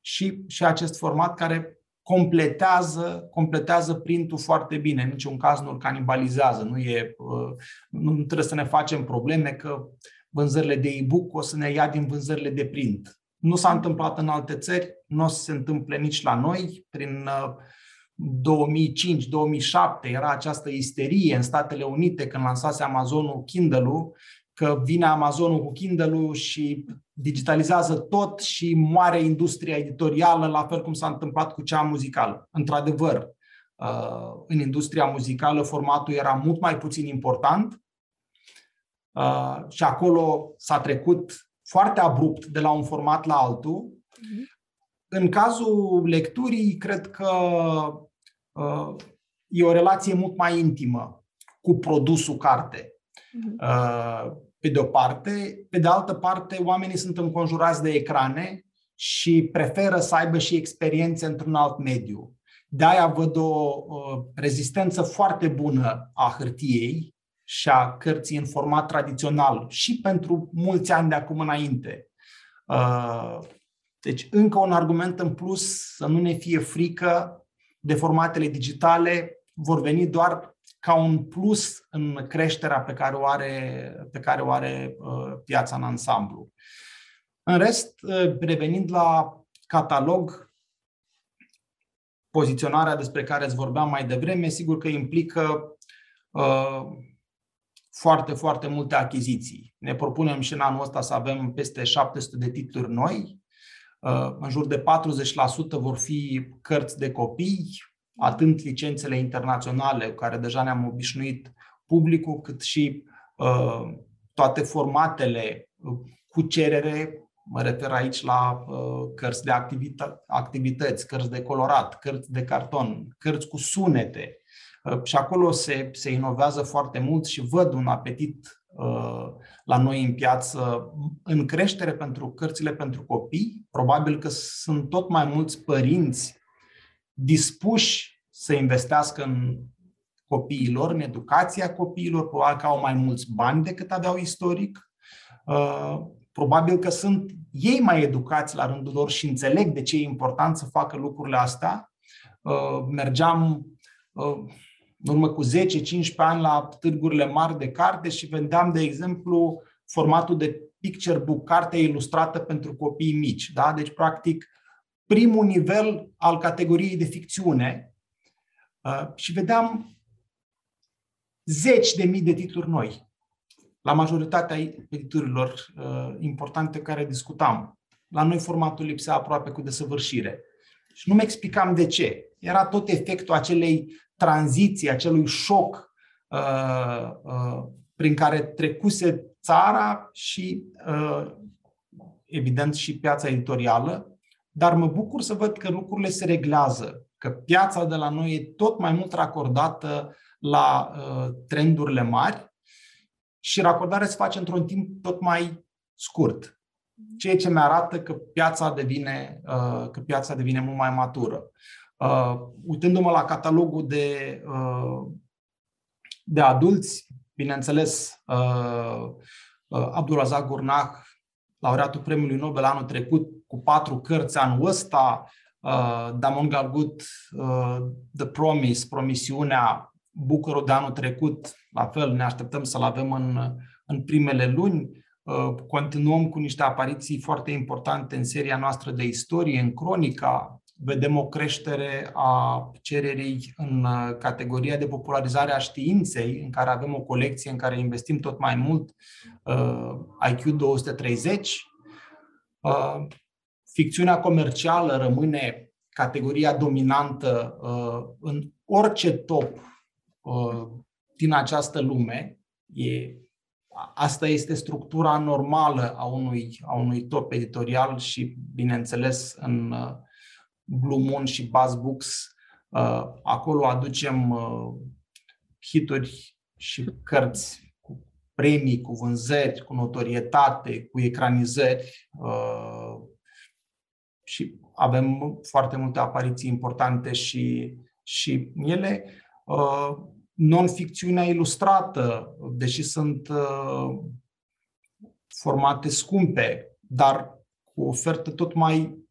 și, și acest format care completează, completează printul foarte bine, în niciun caz nu îl canibalizează, nu, e, uh, nu trebuie să ne facem probleme că vânzările de e-book o să ne ia din vânzările de print. Nu s-a întâmplat în alte țări, nu o să se întâmple nici la noi. Prin 2005-2007 uh, era această isterie în Statele Unite când lansase Amazonul Kindle-ul, că vine Amazonul cu Kindle-ul și digitalizează tot și moare industria editorială, la fel cum s-a întâmplat cu cea muzicală. Într-adevăr, uh, în industria muzicală formatul era mult mai puțin important uh, și acolo s-a trecut foarte abrupt de la un format la altul. Uh-huh. În cazul lecturii, cred că uh, e o relație mult mai intimă cu produsul carte. Uh-huh. Uh, pe de o parte. Pe de altă parte, oamenii sunt înconjurați de ecrane și preferă să aibă și experiențe într-un alt mediu. De aia văd o, o rezistență foarte bună a hârtiei și a cărții în format tradițional și pentru mulți ani de acum înainte. Uh, deci, încă un argument în plus să nu ne fie frică de formatele digitale, vor veni doar ca un plus în creșterea pe care o are, pe care o are uh, piața în ansamblu. În rest, uh, revenind la catalog, poziționarea despre care îți vorbeam mai devreme, sigur că implică foarte, foarte multe achiziții. Ne propunem și în anul ăsta să avem peste 700 de titluri noi. Uh, în jur de 40% vor fi cărți de copii, atât licențele internaționale cu care deja ne-am obișnuit publicul, cât și uh, toate formatele uh, cu cerere Mă refer aici la uh, cărți de activita- activități, cărți de colorat, cărți de carton, cărți cu sunete. Uh, și acolo se, se inovează foarte mult și văd un apetit uh, la noi în piață în creștere pentru cărțile pentru copii. Probabil că sunt tot mai mulți părinți dispuși să investească în copiilor, în educația copiilor, probabil că au mai mulți bani decât aveau istoric. Uh, probabil că sunt ei mai educați la rândul lor și înțeleg de ce e important să facă lucrurile astea. Uh, mergeam uh, în urmă cu 10-15 ani la târgurile mari de carte și vendeam, de exemplu, formatul de picture book, carte ilustrată pentru copii mici. Da? Deci, practic, primul nivel al categoriei de ficțiune și vedeam zeci de mii de titluri noi la majoritatea editurilor uh, importante care discutam. La noi formatul lipsea aproape cu desăvârșire. Și nu mi explicam de ce. Era tot efectul acelei tranziții, acelui șoc uh, uh, prin care trecuse țara și, uh, evident, și piața editorială. Dar mă bucur să văd că lucrurile se reglează, că piața de la noi e tot mai mult racordată la uh, trendurile mari și racordarea se face într-un timp tot mai scurt. Ceea ce mi arată că piața devine, uh, că piața devine mult mai matură. Uh, uitându-mă la catalogul de, uh, de adulți, bineînțeles, Abdulazak Gurnah, laureatul Premiului Nobel anul trecut, cu patru cărți anul ăsta, Damon Galgut, The Promise, Promisiunea, Bucurul de anul trecut, la fel, ne așteptăm să-l avem în, în primele luni. Uh, continuăm cu niște apariții foarte importante în seria noastră de istorie, în cronica. Vedem o creștere a cererii în uh, categoria de popularizare a științei, în care avem o colecție în care investim tot mai mult, uh, IQ 230. Ficțiunea comercială rămâne categoria dominantă în orice top din această lume. E, asta este structura normală a unui, a unui top editorial și, bineînțeles, în uh, Blue Moon și Buzz Books, uh, acolo aducem uh, hituri și cărți cu premii, cu vânzări, cu notorietate, cu ecranizări și avem foarte multe apariții importante și, și ele. Non-ficțiunea ilustrată, deși sunt uh, formate scumpe, dar cu ofertă tot mai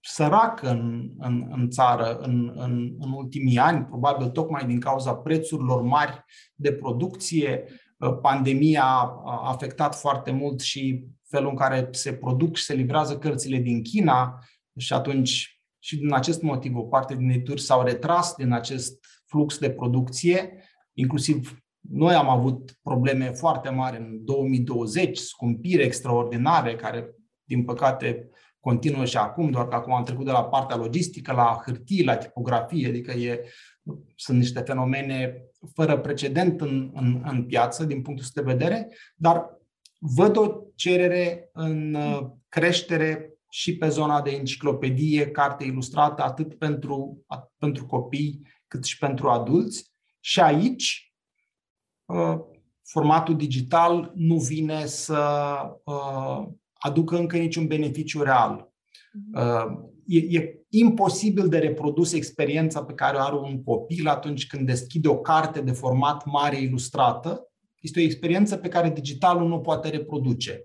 săracă în, în, în țară în, în, în ultimii ani, probabil tocmai din cauza prețurilor mari de producție. Uh, pandemia a afectat foarte mult și felul în care se produc și se livrează cărțile din China și atunci și din acest motiv o parte din edituri s-au retras din acest flux de producție, inclusiv noi am avut probleme foarte mari în 2020, scumpiri extraordinare care, din păcate, continuă și acum, doar că acum am trecut de la partea logistică la hârtie, la tipografie, adică e, sunt niște fenomene fără precedent în, în, în piață din punctul de vedere, dar văd o cerere în uh, creștere și pe zona de enciclopedie, carte ilustrată, atât pentru, atât pentru copii cât și pentru adulți. Și aici, uh, formatul digital nu vine să uh, aducă încă niciun beneficiu real. Mhm. Uh, e, e imposibil de reprodus experiența pe care o are un copil atunci când deschide o carte de format mare ilustrată. Este o experiență pe care digitalul nu poate reproduce.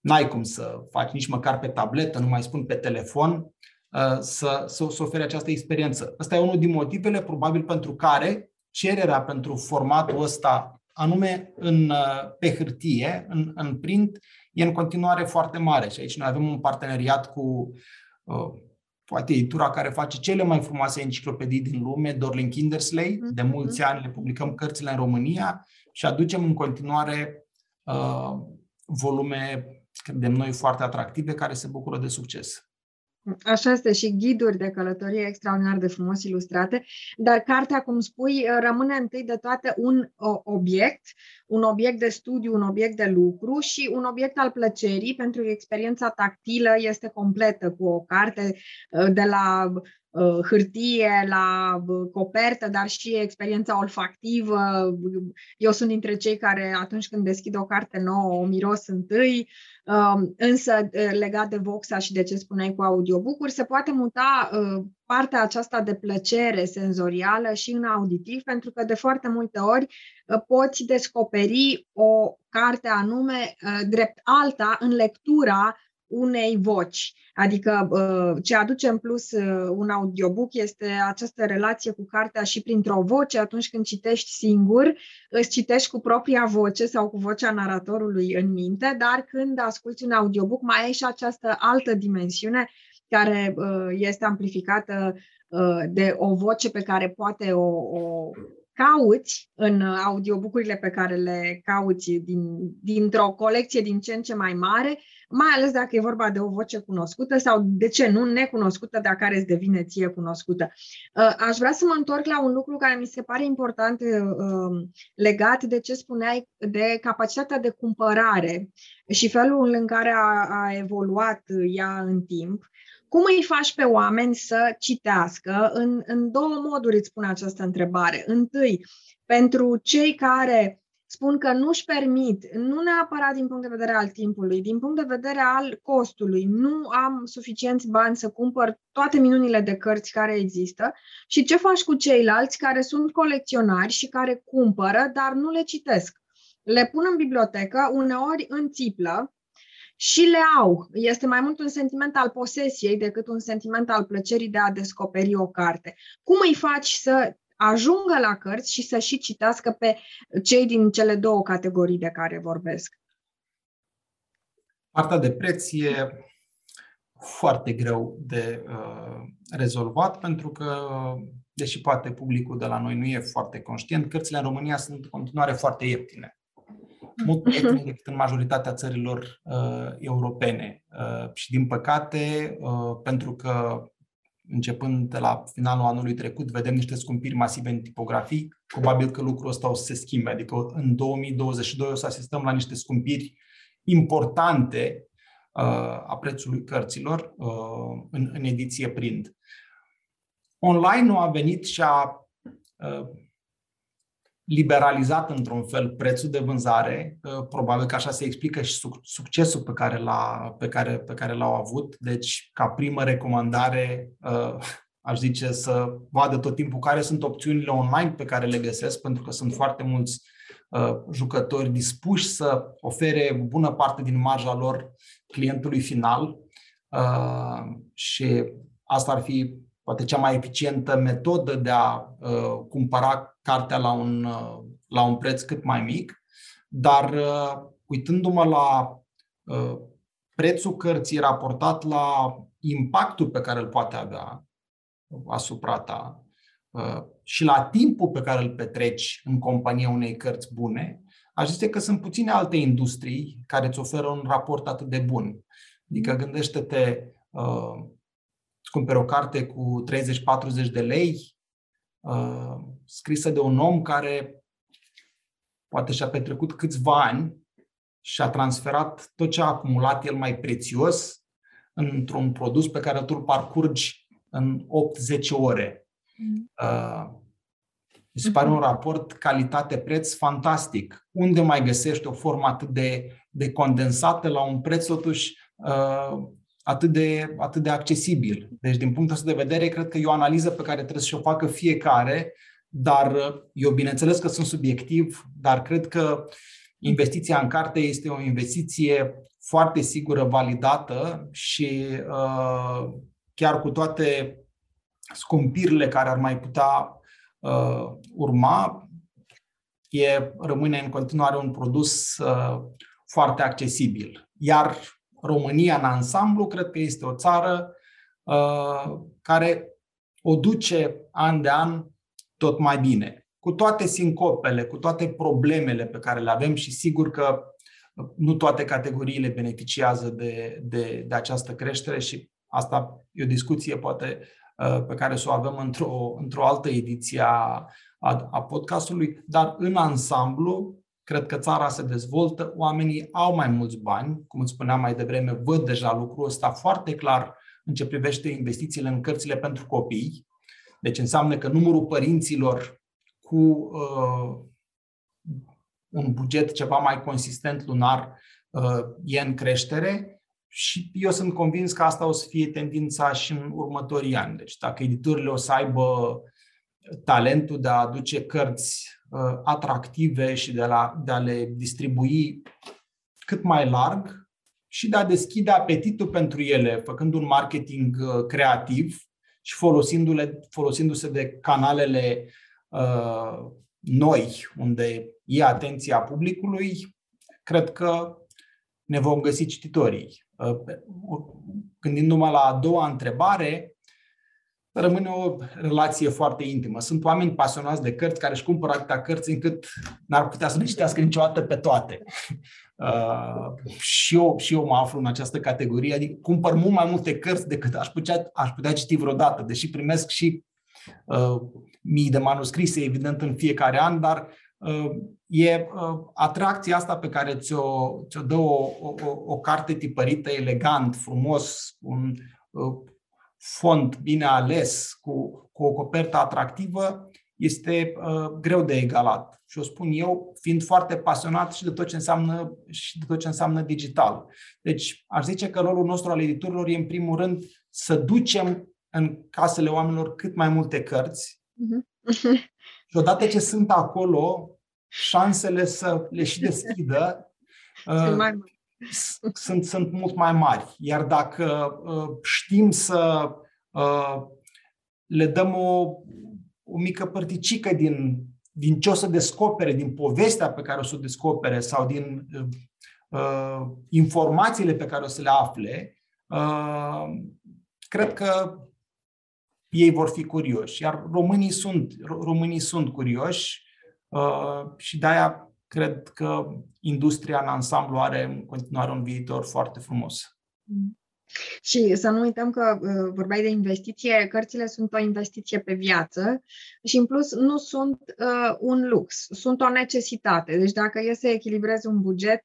N-ai cum să faci nici măcar pe tabletă, nu mai spun pe telefon, Uh, să, să, să ofere această experiență. Ăsta e unul din motivele, probabil, pentru care cererea pentru formatul ăsta, anume în, uh, pe hârtie, în, în print, e în continuare foarte mare. Și aici noi avem un parteneriat cu uh, poate editura care face cele mai frumoase enciclopedii din lume, Dorling Kindersley. Mm-hmm. De mulți ani le publicăm cărțile în România și aducem în continuare uh, volume, credem noi, foarte atractive, care se bucură de succes. Așa este și ghiduri de călătorie extraordinar de frumos ilustrate, dar cartea, cum spui, rămâne întâi de toate un obiect, un obiect de studiu, un obiect de lucru și un obiect al plăcerii, pentru că experiența tactilă este completă cu o carte de la Uh, hârtie, la uh, copertă, dar și experiența olfactivă. Eu sunt dintre cei care atunci când deschid o carte nouă o miros întâi, um, însă uh, legat de Voxa și de ce spuneai cu audiobook se poate muta partea aceasta de plăcere senzorială și în auditiv, pentru că de foarte multe ori poți descoperi o carte anume drept alta în lectura unei voci. Adică uh, ce aduce în plus uh, un audiobook este această relație cu cartea și printr-o voce. Atunci când citești singur, îți citești cu propria voce sau cu vocea naratorului în minte, dar când asculti un audiobook mai ai și această altă dimensiune care uh, este amplificată de o voce pe care poate o, o cauți în audiobucurile pe care le cauți din, dintr-o colecție din ce în ce mai mare, mai ales dacă e vorba de o voce cunoscută sau, de ce nu, necunoscută, dar care îți devine ție cunoscută. Uh, aș vrea să mă întorc la un lucru care mi se pare important uh, legat de ce spuneai de capacitatea de cumpărare și felul în care a, a evoluat ea în timp. Cum îi faci pe oameni să citească? În, în două moduri îți spun această întrebare. Întâi, pentru cei care spun că nu își permit, nu neapărat din punct de vedere al timpului, din punct de vedere al costului, nu am suficienți bani să cumpăr toate minunile de cărți care există și ce faci cu ceilalți care sunt colecționari și care cumpără, dar nu le citesc. Le pun în bibliotecă, uneori în țiplă, și le au. Este mai mult un sentiment al posesiei decât un sentiment al plăcerii de a descoperi o carte. Cum îi faci să ajungă la cărți și să și citească pe cei din cele două categorii de care vorbesc? Partea de preț e foarte greu de uh, rezolvat pentru că, deși poate publicul de la noi nu e foarte conștient, cărțile în România sunt în continuare foarte ieftine mult mai ieftine decât în majoritatea țărilor uh, europene. Uh, și din păcate, uh, pentru că începând de la finalul anului trecut, vedem niște scumpiri masive în tipografii, probabil că lucrul ăsta o să se schimbe. Adică în 2022 o să asistăm la niște scumpiri importante uh, a prețului cărților uh, în, în ediție print. Online nu a venit și a uh, liberalizat într-un fel prețul de vânzare. Probabil că așa se explică și succesul pe care, l-a, pe care, pe care l-au avut. Deci, ca primă recomandare, uh, [laughs] aș zice să vadă tot timpul care sunt opțiunile online pe care le găsesc, pentru că sunt foarte mulți uh, jucători dispuși să ofere bună parte din marja lor clientului final uh, și asta ar fi poate cea mai eficientă metodă de a cumpăra cartea la un, uh, la un preț cât mai mic, dar uh, uitându-mă la uh, prețul cărții raportat la impactul pe care îl poate avea asupra ta și la timpul pe care îl petreci în compania unei cărți bune, aș zice că sunt puține alte industrii care îți oferă un raport atât de bun. Adică gândește-te, îți cumperi o carte cu 30-40 de lei, Uh, scrisă de un om care poate și-a petrecut câțiva ani și a transferat tot ce a acumulat el mai prețios într-un produs pe care tu îl parcurgi în 8-10 ore. Mm. Uh, mi se pare un raport calitate-preț fantastic. Unde mai găsești o formă atât de, de condensată la un preț totuși uh, atât de, atât de accesibil. Deci, din punctul ăsta de vedere, cred că e o analiză pe care trebuie să o facă fiecare, dar eu bineînțeles că sunt subiectiv, dar cred că investiția în carte este o investiție foarte sigură, validată și uh, chiar cu toate scumpirile care ar mai putea uh, urma, e, rămâne în continuare un produs uh, foarte accesibil. Iar România în ansamblu, cred că este o țară uh, care o duce an de an tot mai bine. Cu toate sincopele, cu toate problemele pe care le avem și sigur că nu toate categoriile beneficiază de, de, de această creștere și asta e o discuție poate uh, pe care să o avem într-o, într-o altă ediție a, a, a podcastului, dar în ansamblu, cred că țara se dezvoltă, oamenii au mai mulți bani, cum îți spuneam mai devreme, văd deja lucrul ăsta foarte clar în ce privește investițiile în cărțile pentru copii. Deci înseamnă că numărul părinților cu uh, un buget ceva mai consistent lunar uh, e în creștere și eu sunt convins că asta o să fie tendința și în următorii ani. Deci dacă editurile o să aibă talentul de a aduce cărți uh, atractive și de, la, de a le distribui cât mai larg și de a deschide apetitul pentru ele, făcând un marketing uh, creativ și folosindu-le, folosindu-se de canalele uh, noi, unde e atenția publicului, cred că ne vom găsi cititorii. Uh, gândindu-mă la a doua întrebare, rămâne o relație foarte intimă. Sunt oameni pasionați de cărți care își cumpără atâtea cărți încât n-ar putea să le citească niciodată pe toate. Uh, și, eu, și eu mă aflu în această categorie, adică cumpăr mult mai multe cărți decât aș putea, aș putea citi vreodată, deși primesc și uh, mii de manuscrise, evident, în fiecare an, dar uh, e uh, atracția asta pe care ți-o, ți-o dă o, o, o carte tipărită elegant, frumos, un uh, font bine ales, cu, cu o copertă atractivă, este uh, greu de egalat. Și o spun eu, fiind foarte pasionat și de tot ce înseamnă, și de tot ce înseamnă digital. Deci, aș zice că rolul nostru al editorilor e, în primul rând, să ducem în casele oamenilor cât mai multe cărți. Uh-huh. și odată ce sunt acolo, șansele să le și [laughs] deschidă uh, [laughs] sunt, sunt mult mai mari. Iar dacă uh, știm să uh, le dăm o, o mică părticică din, din ce o să descopere, din povestea pe care o să o descopere sau din uh, informațiile pe care o să le afle, uh, cred că ei vor fi curioși. Iar românii sunt, românii sunt curioși uh, și de-aia cred că industria în ansamblu are în continuare un viitor foarte frumos. Mm. Și să nu uităm că uh, vorbeai de investiție, cărțile sunt o investiție pe viață și în plus nu sunt uh, un lux, sunt o necesitate. Deci dacă e să echilibrezi un buget,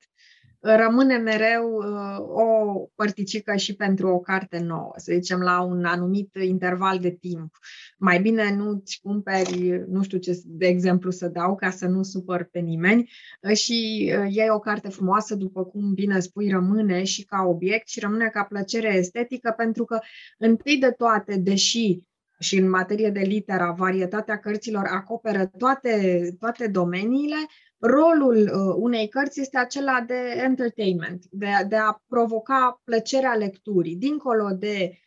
rămâne mereu uh, o părticică și pentru o carte nouă, să zicem la un anumit interval de timp. Mai bine nu-ți cumperi, nu știu ce de exemplu să dau ca să nu supăr pe nimeni. Uh, și uh, iei o carte frumoasă, după cum bine spui, rămâne și ca obiect și rămâne ca plăcere estetică, pentru că întâi de toate, deși și în materie de litera, varietatea cărților acoperă toate, toate domeniile, rolul uh, unei cărți este acela de entertainment, de, de a provoca plăcerea lecturii, dincolo de uh,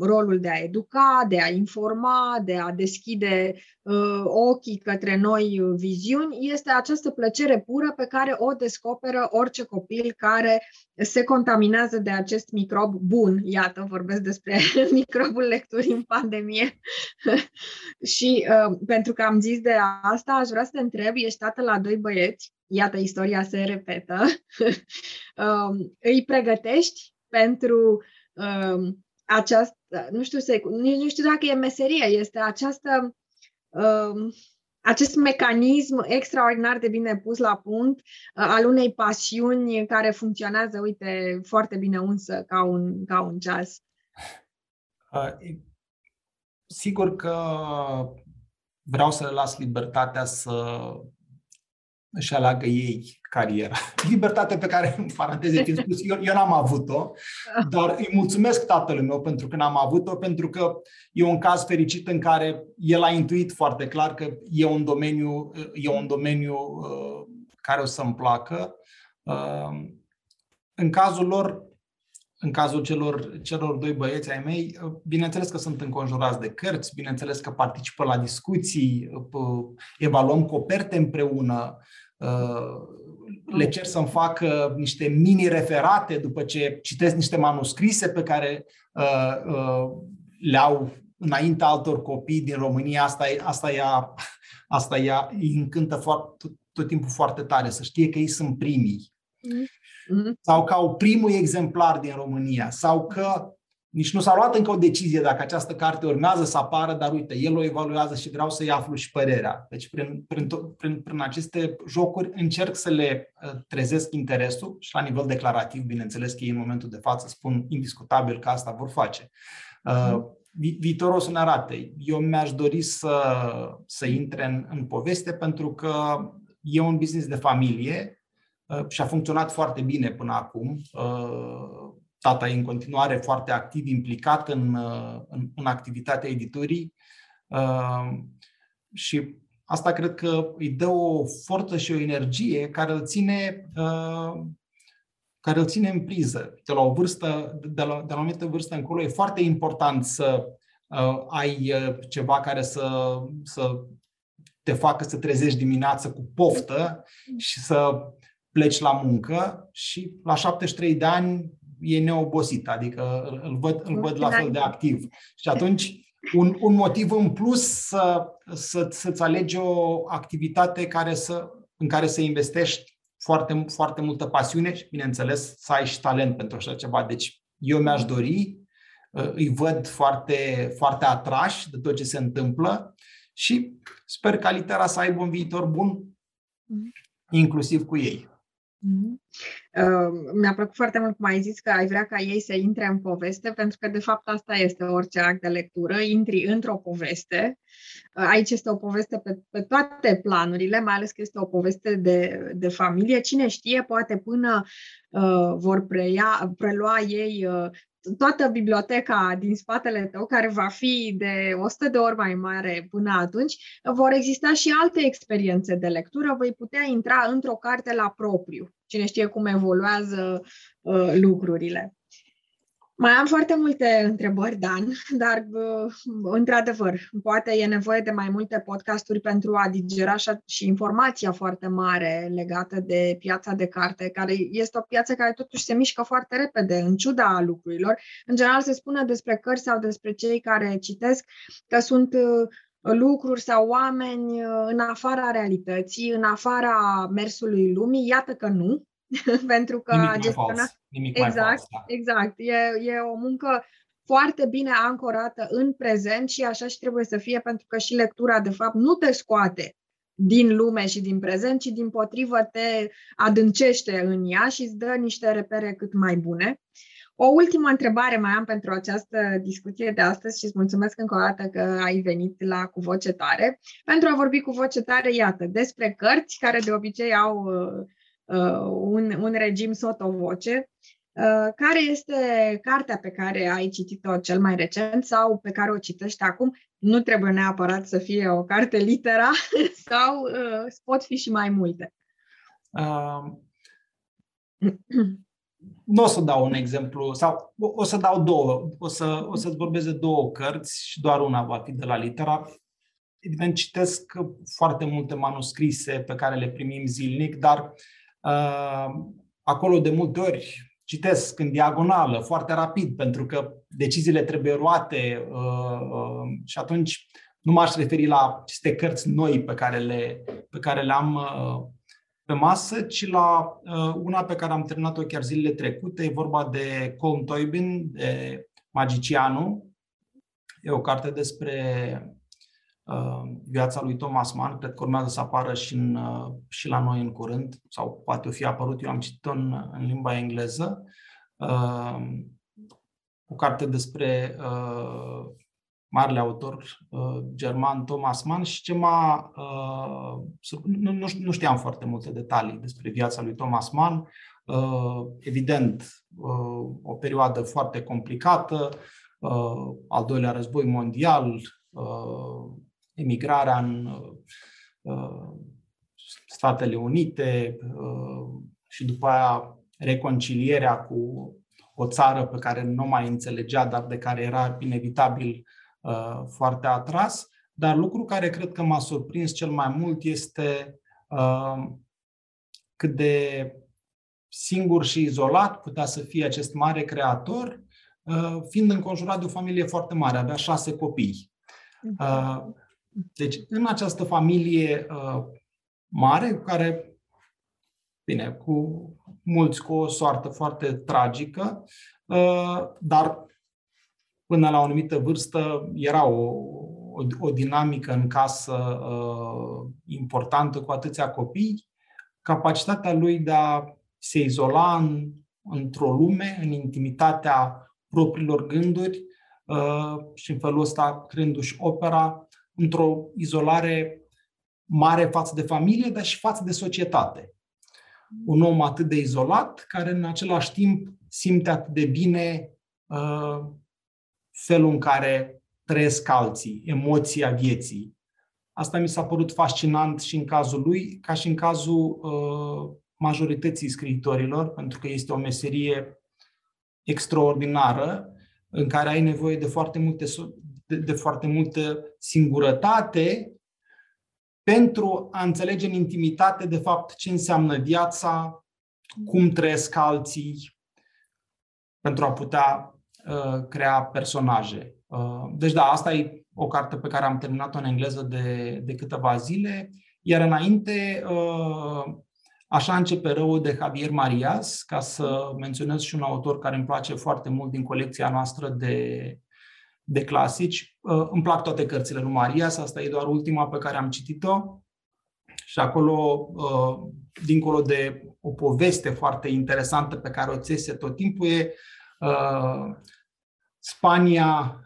rolul de a educa, de a informa, de a deschide uh, ochii către noi viziuni, este această plăcere pură pe care o descoperă orice copil care se contaminează de acest microb bun. Iată, vorbesc despre [laughs] microbul lecturii în pandemie. [laughs] și uh, pentru că am zis de asta, aș vrea să te întreb, ești tată la doi băieți, iată, istoria se repetă, [laughs] uh, îi pregătești pentru uh, această, nu știu, se, nu știu dacă e meserie, este această, uh, acest mecanism extraordinar de bine pus la punct uh, al unei pasiuni care funcționează, uite, foarte bine unsă ca un, ca un ceas. Uh, sigur că vreau să le las libertatea să își aleagă ei cariera. [laughs] Libertate pe care, în paranteze fiind spus, eu, eu n-am avut-o, dar îi mulțumesc tatălui meu pentru că n-am avut-o, pentru că e un caz fericit în care el a intuit foarte clar că e un domeniu, e un domeniu uh, care o să-mi placă. Uh, în cazul lor, în cazul celor, celor doi băieți ai mei, uh, bineînțeles că sunt înconjurați de cărți, bineînțeles că participă la discuții, uh, evaluăm coperte împreună, uh, le cer să-mi facă niște mini-referate după ce citesc niște manuscrise pe care le au înainte altor copii din România. Asta, e, asta, ea, asta ea îi încântă foarte, tot, tot timpul foarte tare, să știe că ei sunt primii. Mm-hmm. sau că au primul exemplar din România, sau că nici nu s-a luat încă o decizie dacă această carte urmează să apară, dar uite, el o evaluează și vreau să-i aflu și părerea. Deci prin, prin, prin, prin aceste jocuri încerc să le uh, trezesc interesul și la nivel declarativ, bineînțeles că ei în momentul de față spun indiscutabil că asta vor face. Uh, vi- viitorul o să ne arate. Eu mi-aș dori să, să intre în, în poveste pentru că e un business de familie uh, și a funcționat foarte bine până acum. Uh, tata e în continuare foarte activ implicat în, uh, în, în activitatea editurii și asta cred că îi dă o forță și o energie care îl ține care îl ține în priză. De la o vârstă, de la, de la o anumită vârstă încolo, e foarte important să uh, ai ceva care să, să te facă să trezești dimineața cu poftă și să pleci la muncă și la 73 de ani e neobosit, adică îl văd, îl văd la fel de activ. Și atunci un, un motiv în plus să, să, să-ți alegi o activitate care să, în care să investești foarte, foarte multă pasiune și, bineînțeles, să ai și talent pentru așa ceva. Deci eu mi-aș dori, îi văd foarte, foarte atrași de tot ce se întâmplă și sper ca litera să aibă un viitor bun, mm. inclusiv cu ei. Mm-hmm. Uh, mi-a plăcut foarte mult cum ai zis că ai vrea ca ei să intre în poveste, pentru că de fapt asta este orice act de lectură, intri într-o poveste. Uh, aici este o poveste pe, pe toate planurile, mai ales că este o poveste de, de familie. Cine știe, poate până uh, vor preia, prelua ei uh, toată biblioteca din spatele tău, care va fi de 100 de ori mai mare până atunci, vor exista și alte experiențe de lectură, vei putea intra într-o carte la propriu. Cine știe cum evoluează uh, lucrurile. Mai am foarte multe întrebări, Dan, dar, într-adevăr, poate e nevoie de mai multe podcasturi pentru a digera și informația foarte mare legată de piața de carte, care este o piață care totuși se mișcă foarte repede, în ciuda lucrurilor. În general se spune despre cărți sau despre cei care citesc că sunt uh, lucruri sau oameni uh, în afara realității, în afara mersului lumii. Iată că nu, [laughs] pentru că Nimic gestiona... Fals. Nimic exact, mai fals, da. exact. E, e o muncă foarte bine ancorată în prezent și așa și trebuie să fie, pentru că și lectura, de fapt, nu te scoate din lume și din prezent, ci din potrivă te adâncește în ea și îți dă niște repere cât mai bune. O ultimă întrebare mai am pentru această discuție de astăzi și îți mulțumesc încă o dată că ai venit la Cu Voce Tare. Pentru a vorbi cu voce tare, iată, despre cărți care de obicei au uh, uh, un, un regim sotovoce. Uh, care este cartea pe care ai citit-o cel mai recent sau pe care o citești acum? Nu trebuie neapărat să fie o carte litera [laughs] sau uh, pot fi și mai multe. Uh, nu o să dau un exemplu, sau o să dau două, o, să, o să-ți vorbesc de două cărți și doar una va fi de la litera. Evident, citesc foarte multe manuscrise pe care le primim zilnic, dar uh, acolo de multe ori citesc în diagonală, foarte rapid, pentru că deciziile trebuie luate uh, uh, și atunci nu m-aș referi la aceste cărți noi pe care le, pe care le am uh, pe masă, ci la uh, una pe care am terminat-o chiar zilele trecute. E vorba de Colm Toibin, de Magicianul. E o carte despre uh, viața lui Thomas Mann. Cred că urmează să apară și, în, uh, și la noi în curând, sau poate o fi apărut. Eu am citit-o în, în limba engleză. Uh, o carte despre uh, marele autor uh, german Thomas Mann și ce m-a... Uh, nu, nu, nu știam foarte multe detalii despre viața lui Thomas Mann. Uh, evident, uh, o perioadă foarte complicată, uh, al doilea război mondial, uh, emigrarea în uh, Statele Unite uh, și după aia reconcilierea cu o țară pe care nu mai înțelegea, dar de care era inevitabil Uh, foarte atras, dar lucru care cred că m-a surprins cel mai mult este uh, cât de singur și izolat putea să fie acest mare creator, uh, fiind înconjurat de o familie foarte mare, avea șase copii. Deci, în această familie mare, care, bine, cu mulți cu o soartă foarte tragică, dar până la o anumită vârstă era o, o, o dinamică în casă uh, importantă cu atâția copii, capacitatea lui de a se izola în, într-o lume, în intimitatea propriilor gânduri uh, și în felul ăsta creându-și opera într-o izolare mare față de familie, dar și față de societate. Un om atât de izolat, care în același timp simte atât de bine uh, felul în care trăiesc alții, emoția vieții. Asta mi s-a părut fascinant și în cazul lui, ca și în cazul uh, majorității scriitorilor, pentru că este o meserie extraordinară în care ai nevoie de foarte multe de, de foarte multă singurătate pentru a înțelege în intimitate de fapt ce înseamnă viața, cum trăiesc alții, pentru a putea uh, crea personaje. Uh, deci da, asta e o carte pe care am terminat-o în engleză de, de câteva zile, iar înainte uh, Așa începe răul de Javier Marias, ca să menționez și un autor care îmi place foarte mult din colecția noastră de, de clasici. Uh, îmi plac toate cărțile lui Marias, asta e doar ultima pe care am citit-o. Și acolo, uh, dincolo de o poveste foarte interesantă pe care o țese tot timpul, e uh, Spania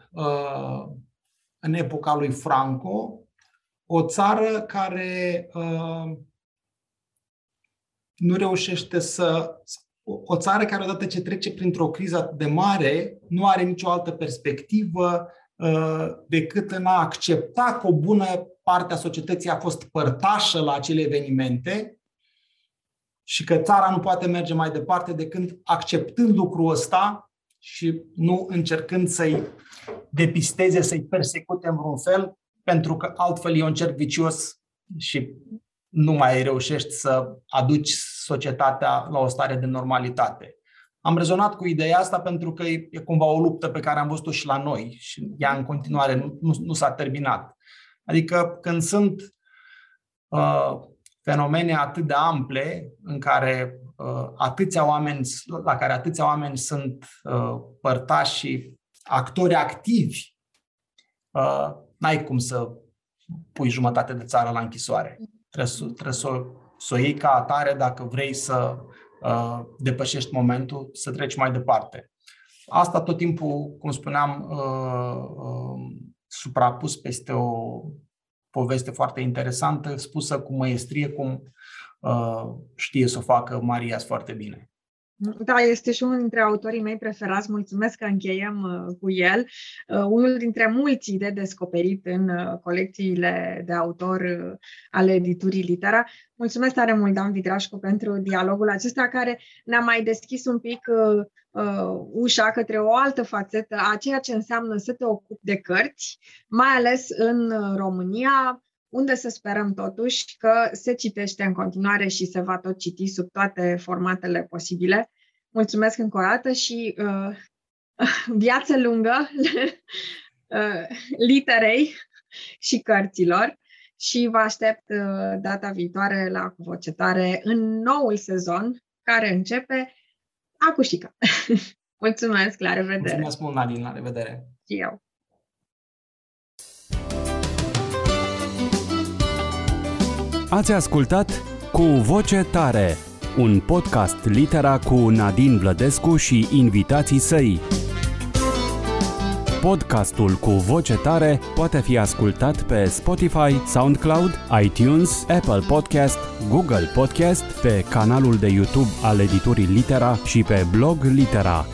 în epoca lui Franco, o țară care nu reușește să. O țară care, odată ce trece printr-o criză atât de mare, nu are nicio altă perspectivă uh, decât în a accepta că o bună parte a societății a fost părtașă la acele evenimente și că țara nu poate merge mai departe decât acceptând lucrul ăsta și nu încercând să-i depisteze, să-i persecute în vreun fel, pentru că altfel e un cerc vicios și nu mai reușești să aduci societatea la o stare de normalitate. Am rezonat cu ideea asta pentru că e, e cumva o luptă pe care am văzut-o și la noi și ea în continuare nu, nu, nu s-a terminat. Adică când sunt uh, fenomene atât de ample în care uh, atâția oameni, la care atâția oameni sunt uh, părtași și actori activi, uh, n-ai cum să pui jumătate de țară la închisoare. Trebuie, să, trebuie să, să o iei ca atare dacă vrei să uh, depășești momentul, să treci mai departe. Asta tot timpul, cum spuneam, uh, uh, suprapus peste o poveste foarte interesantă, spusă cu măiestrie, cum uh, știe să o facă Marias foarte bine. Da, este și unul dintre autorii mei preferați. Mulțumesc că încheiem uh, cu el. Uh, unul dintre mulți de descoperit în uh, colecțiile de autor ale editurii Litera. Mulțumesc tare mult, Dan Vidrașcu, pentru dialogul acesta care ne-a mai deschis un pic uh, ușa către o altă fațetă a ceea ce înseamnă să te ocupi de cărți, mai ales în România, unde să sperăm totuși că se citește în continuare și se va tot citi sub toate formatele posibile. Mulțumesc încă o dată și uh, [laughs] viață lungă [laughs] uh, literei și cărților și vă aștept uh, data viitoare la Cuvocetare în noul sezon care începe acușica. [laughs] Mulțumesc, la revedere! Mulțumesc mult, Nadine, la revedere! Și eu! Ați ascultat Cu Voce Tare, un podcast litera cu Nadine Vlădescu și invitații săi. Podcastul cu voce tare poate fi ascultat pe Spotify, SoundCloud, iTunes, Apple Podcast, Google Podcast, pe canalul de YouTube al editurii Litera și pe blog Litera.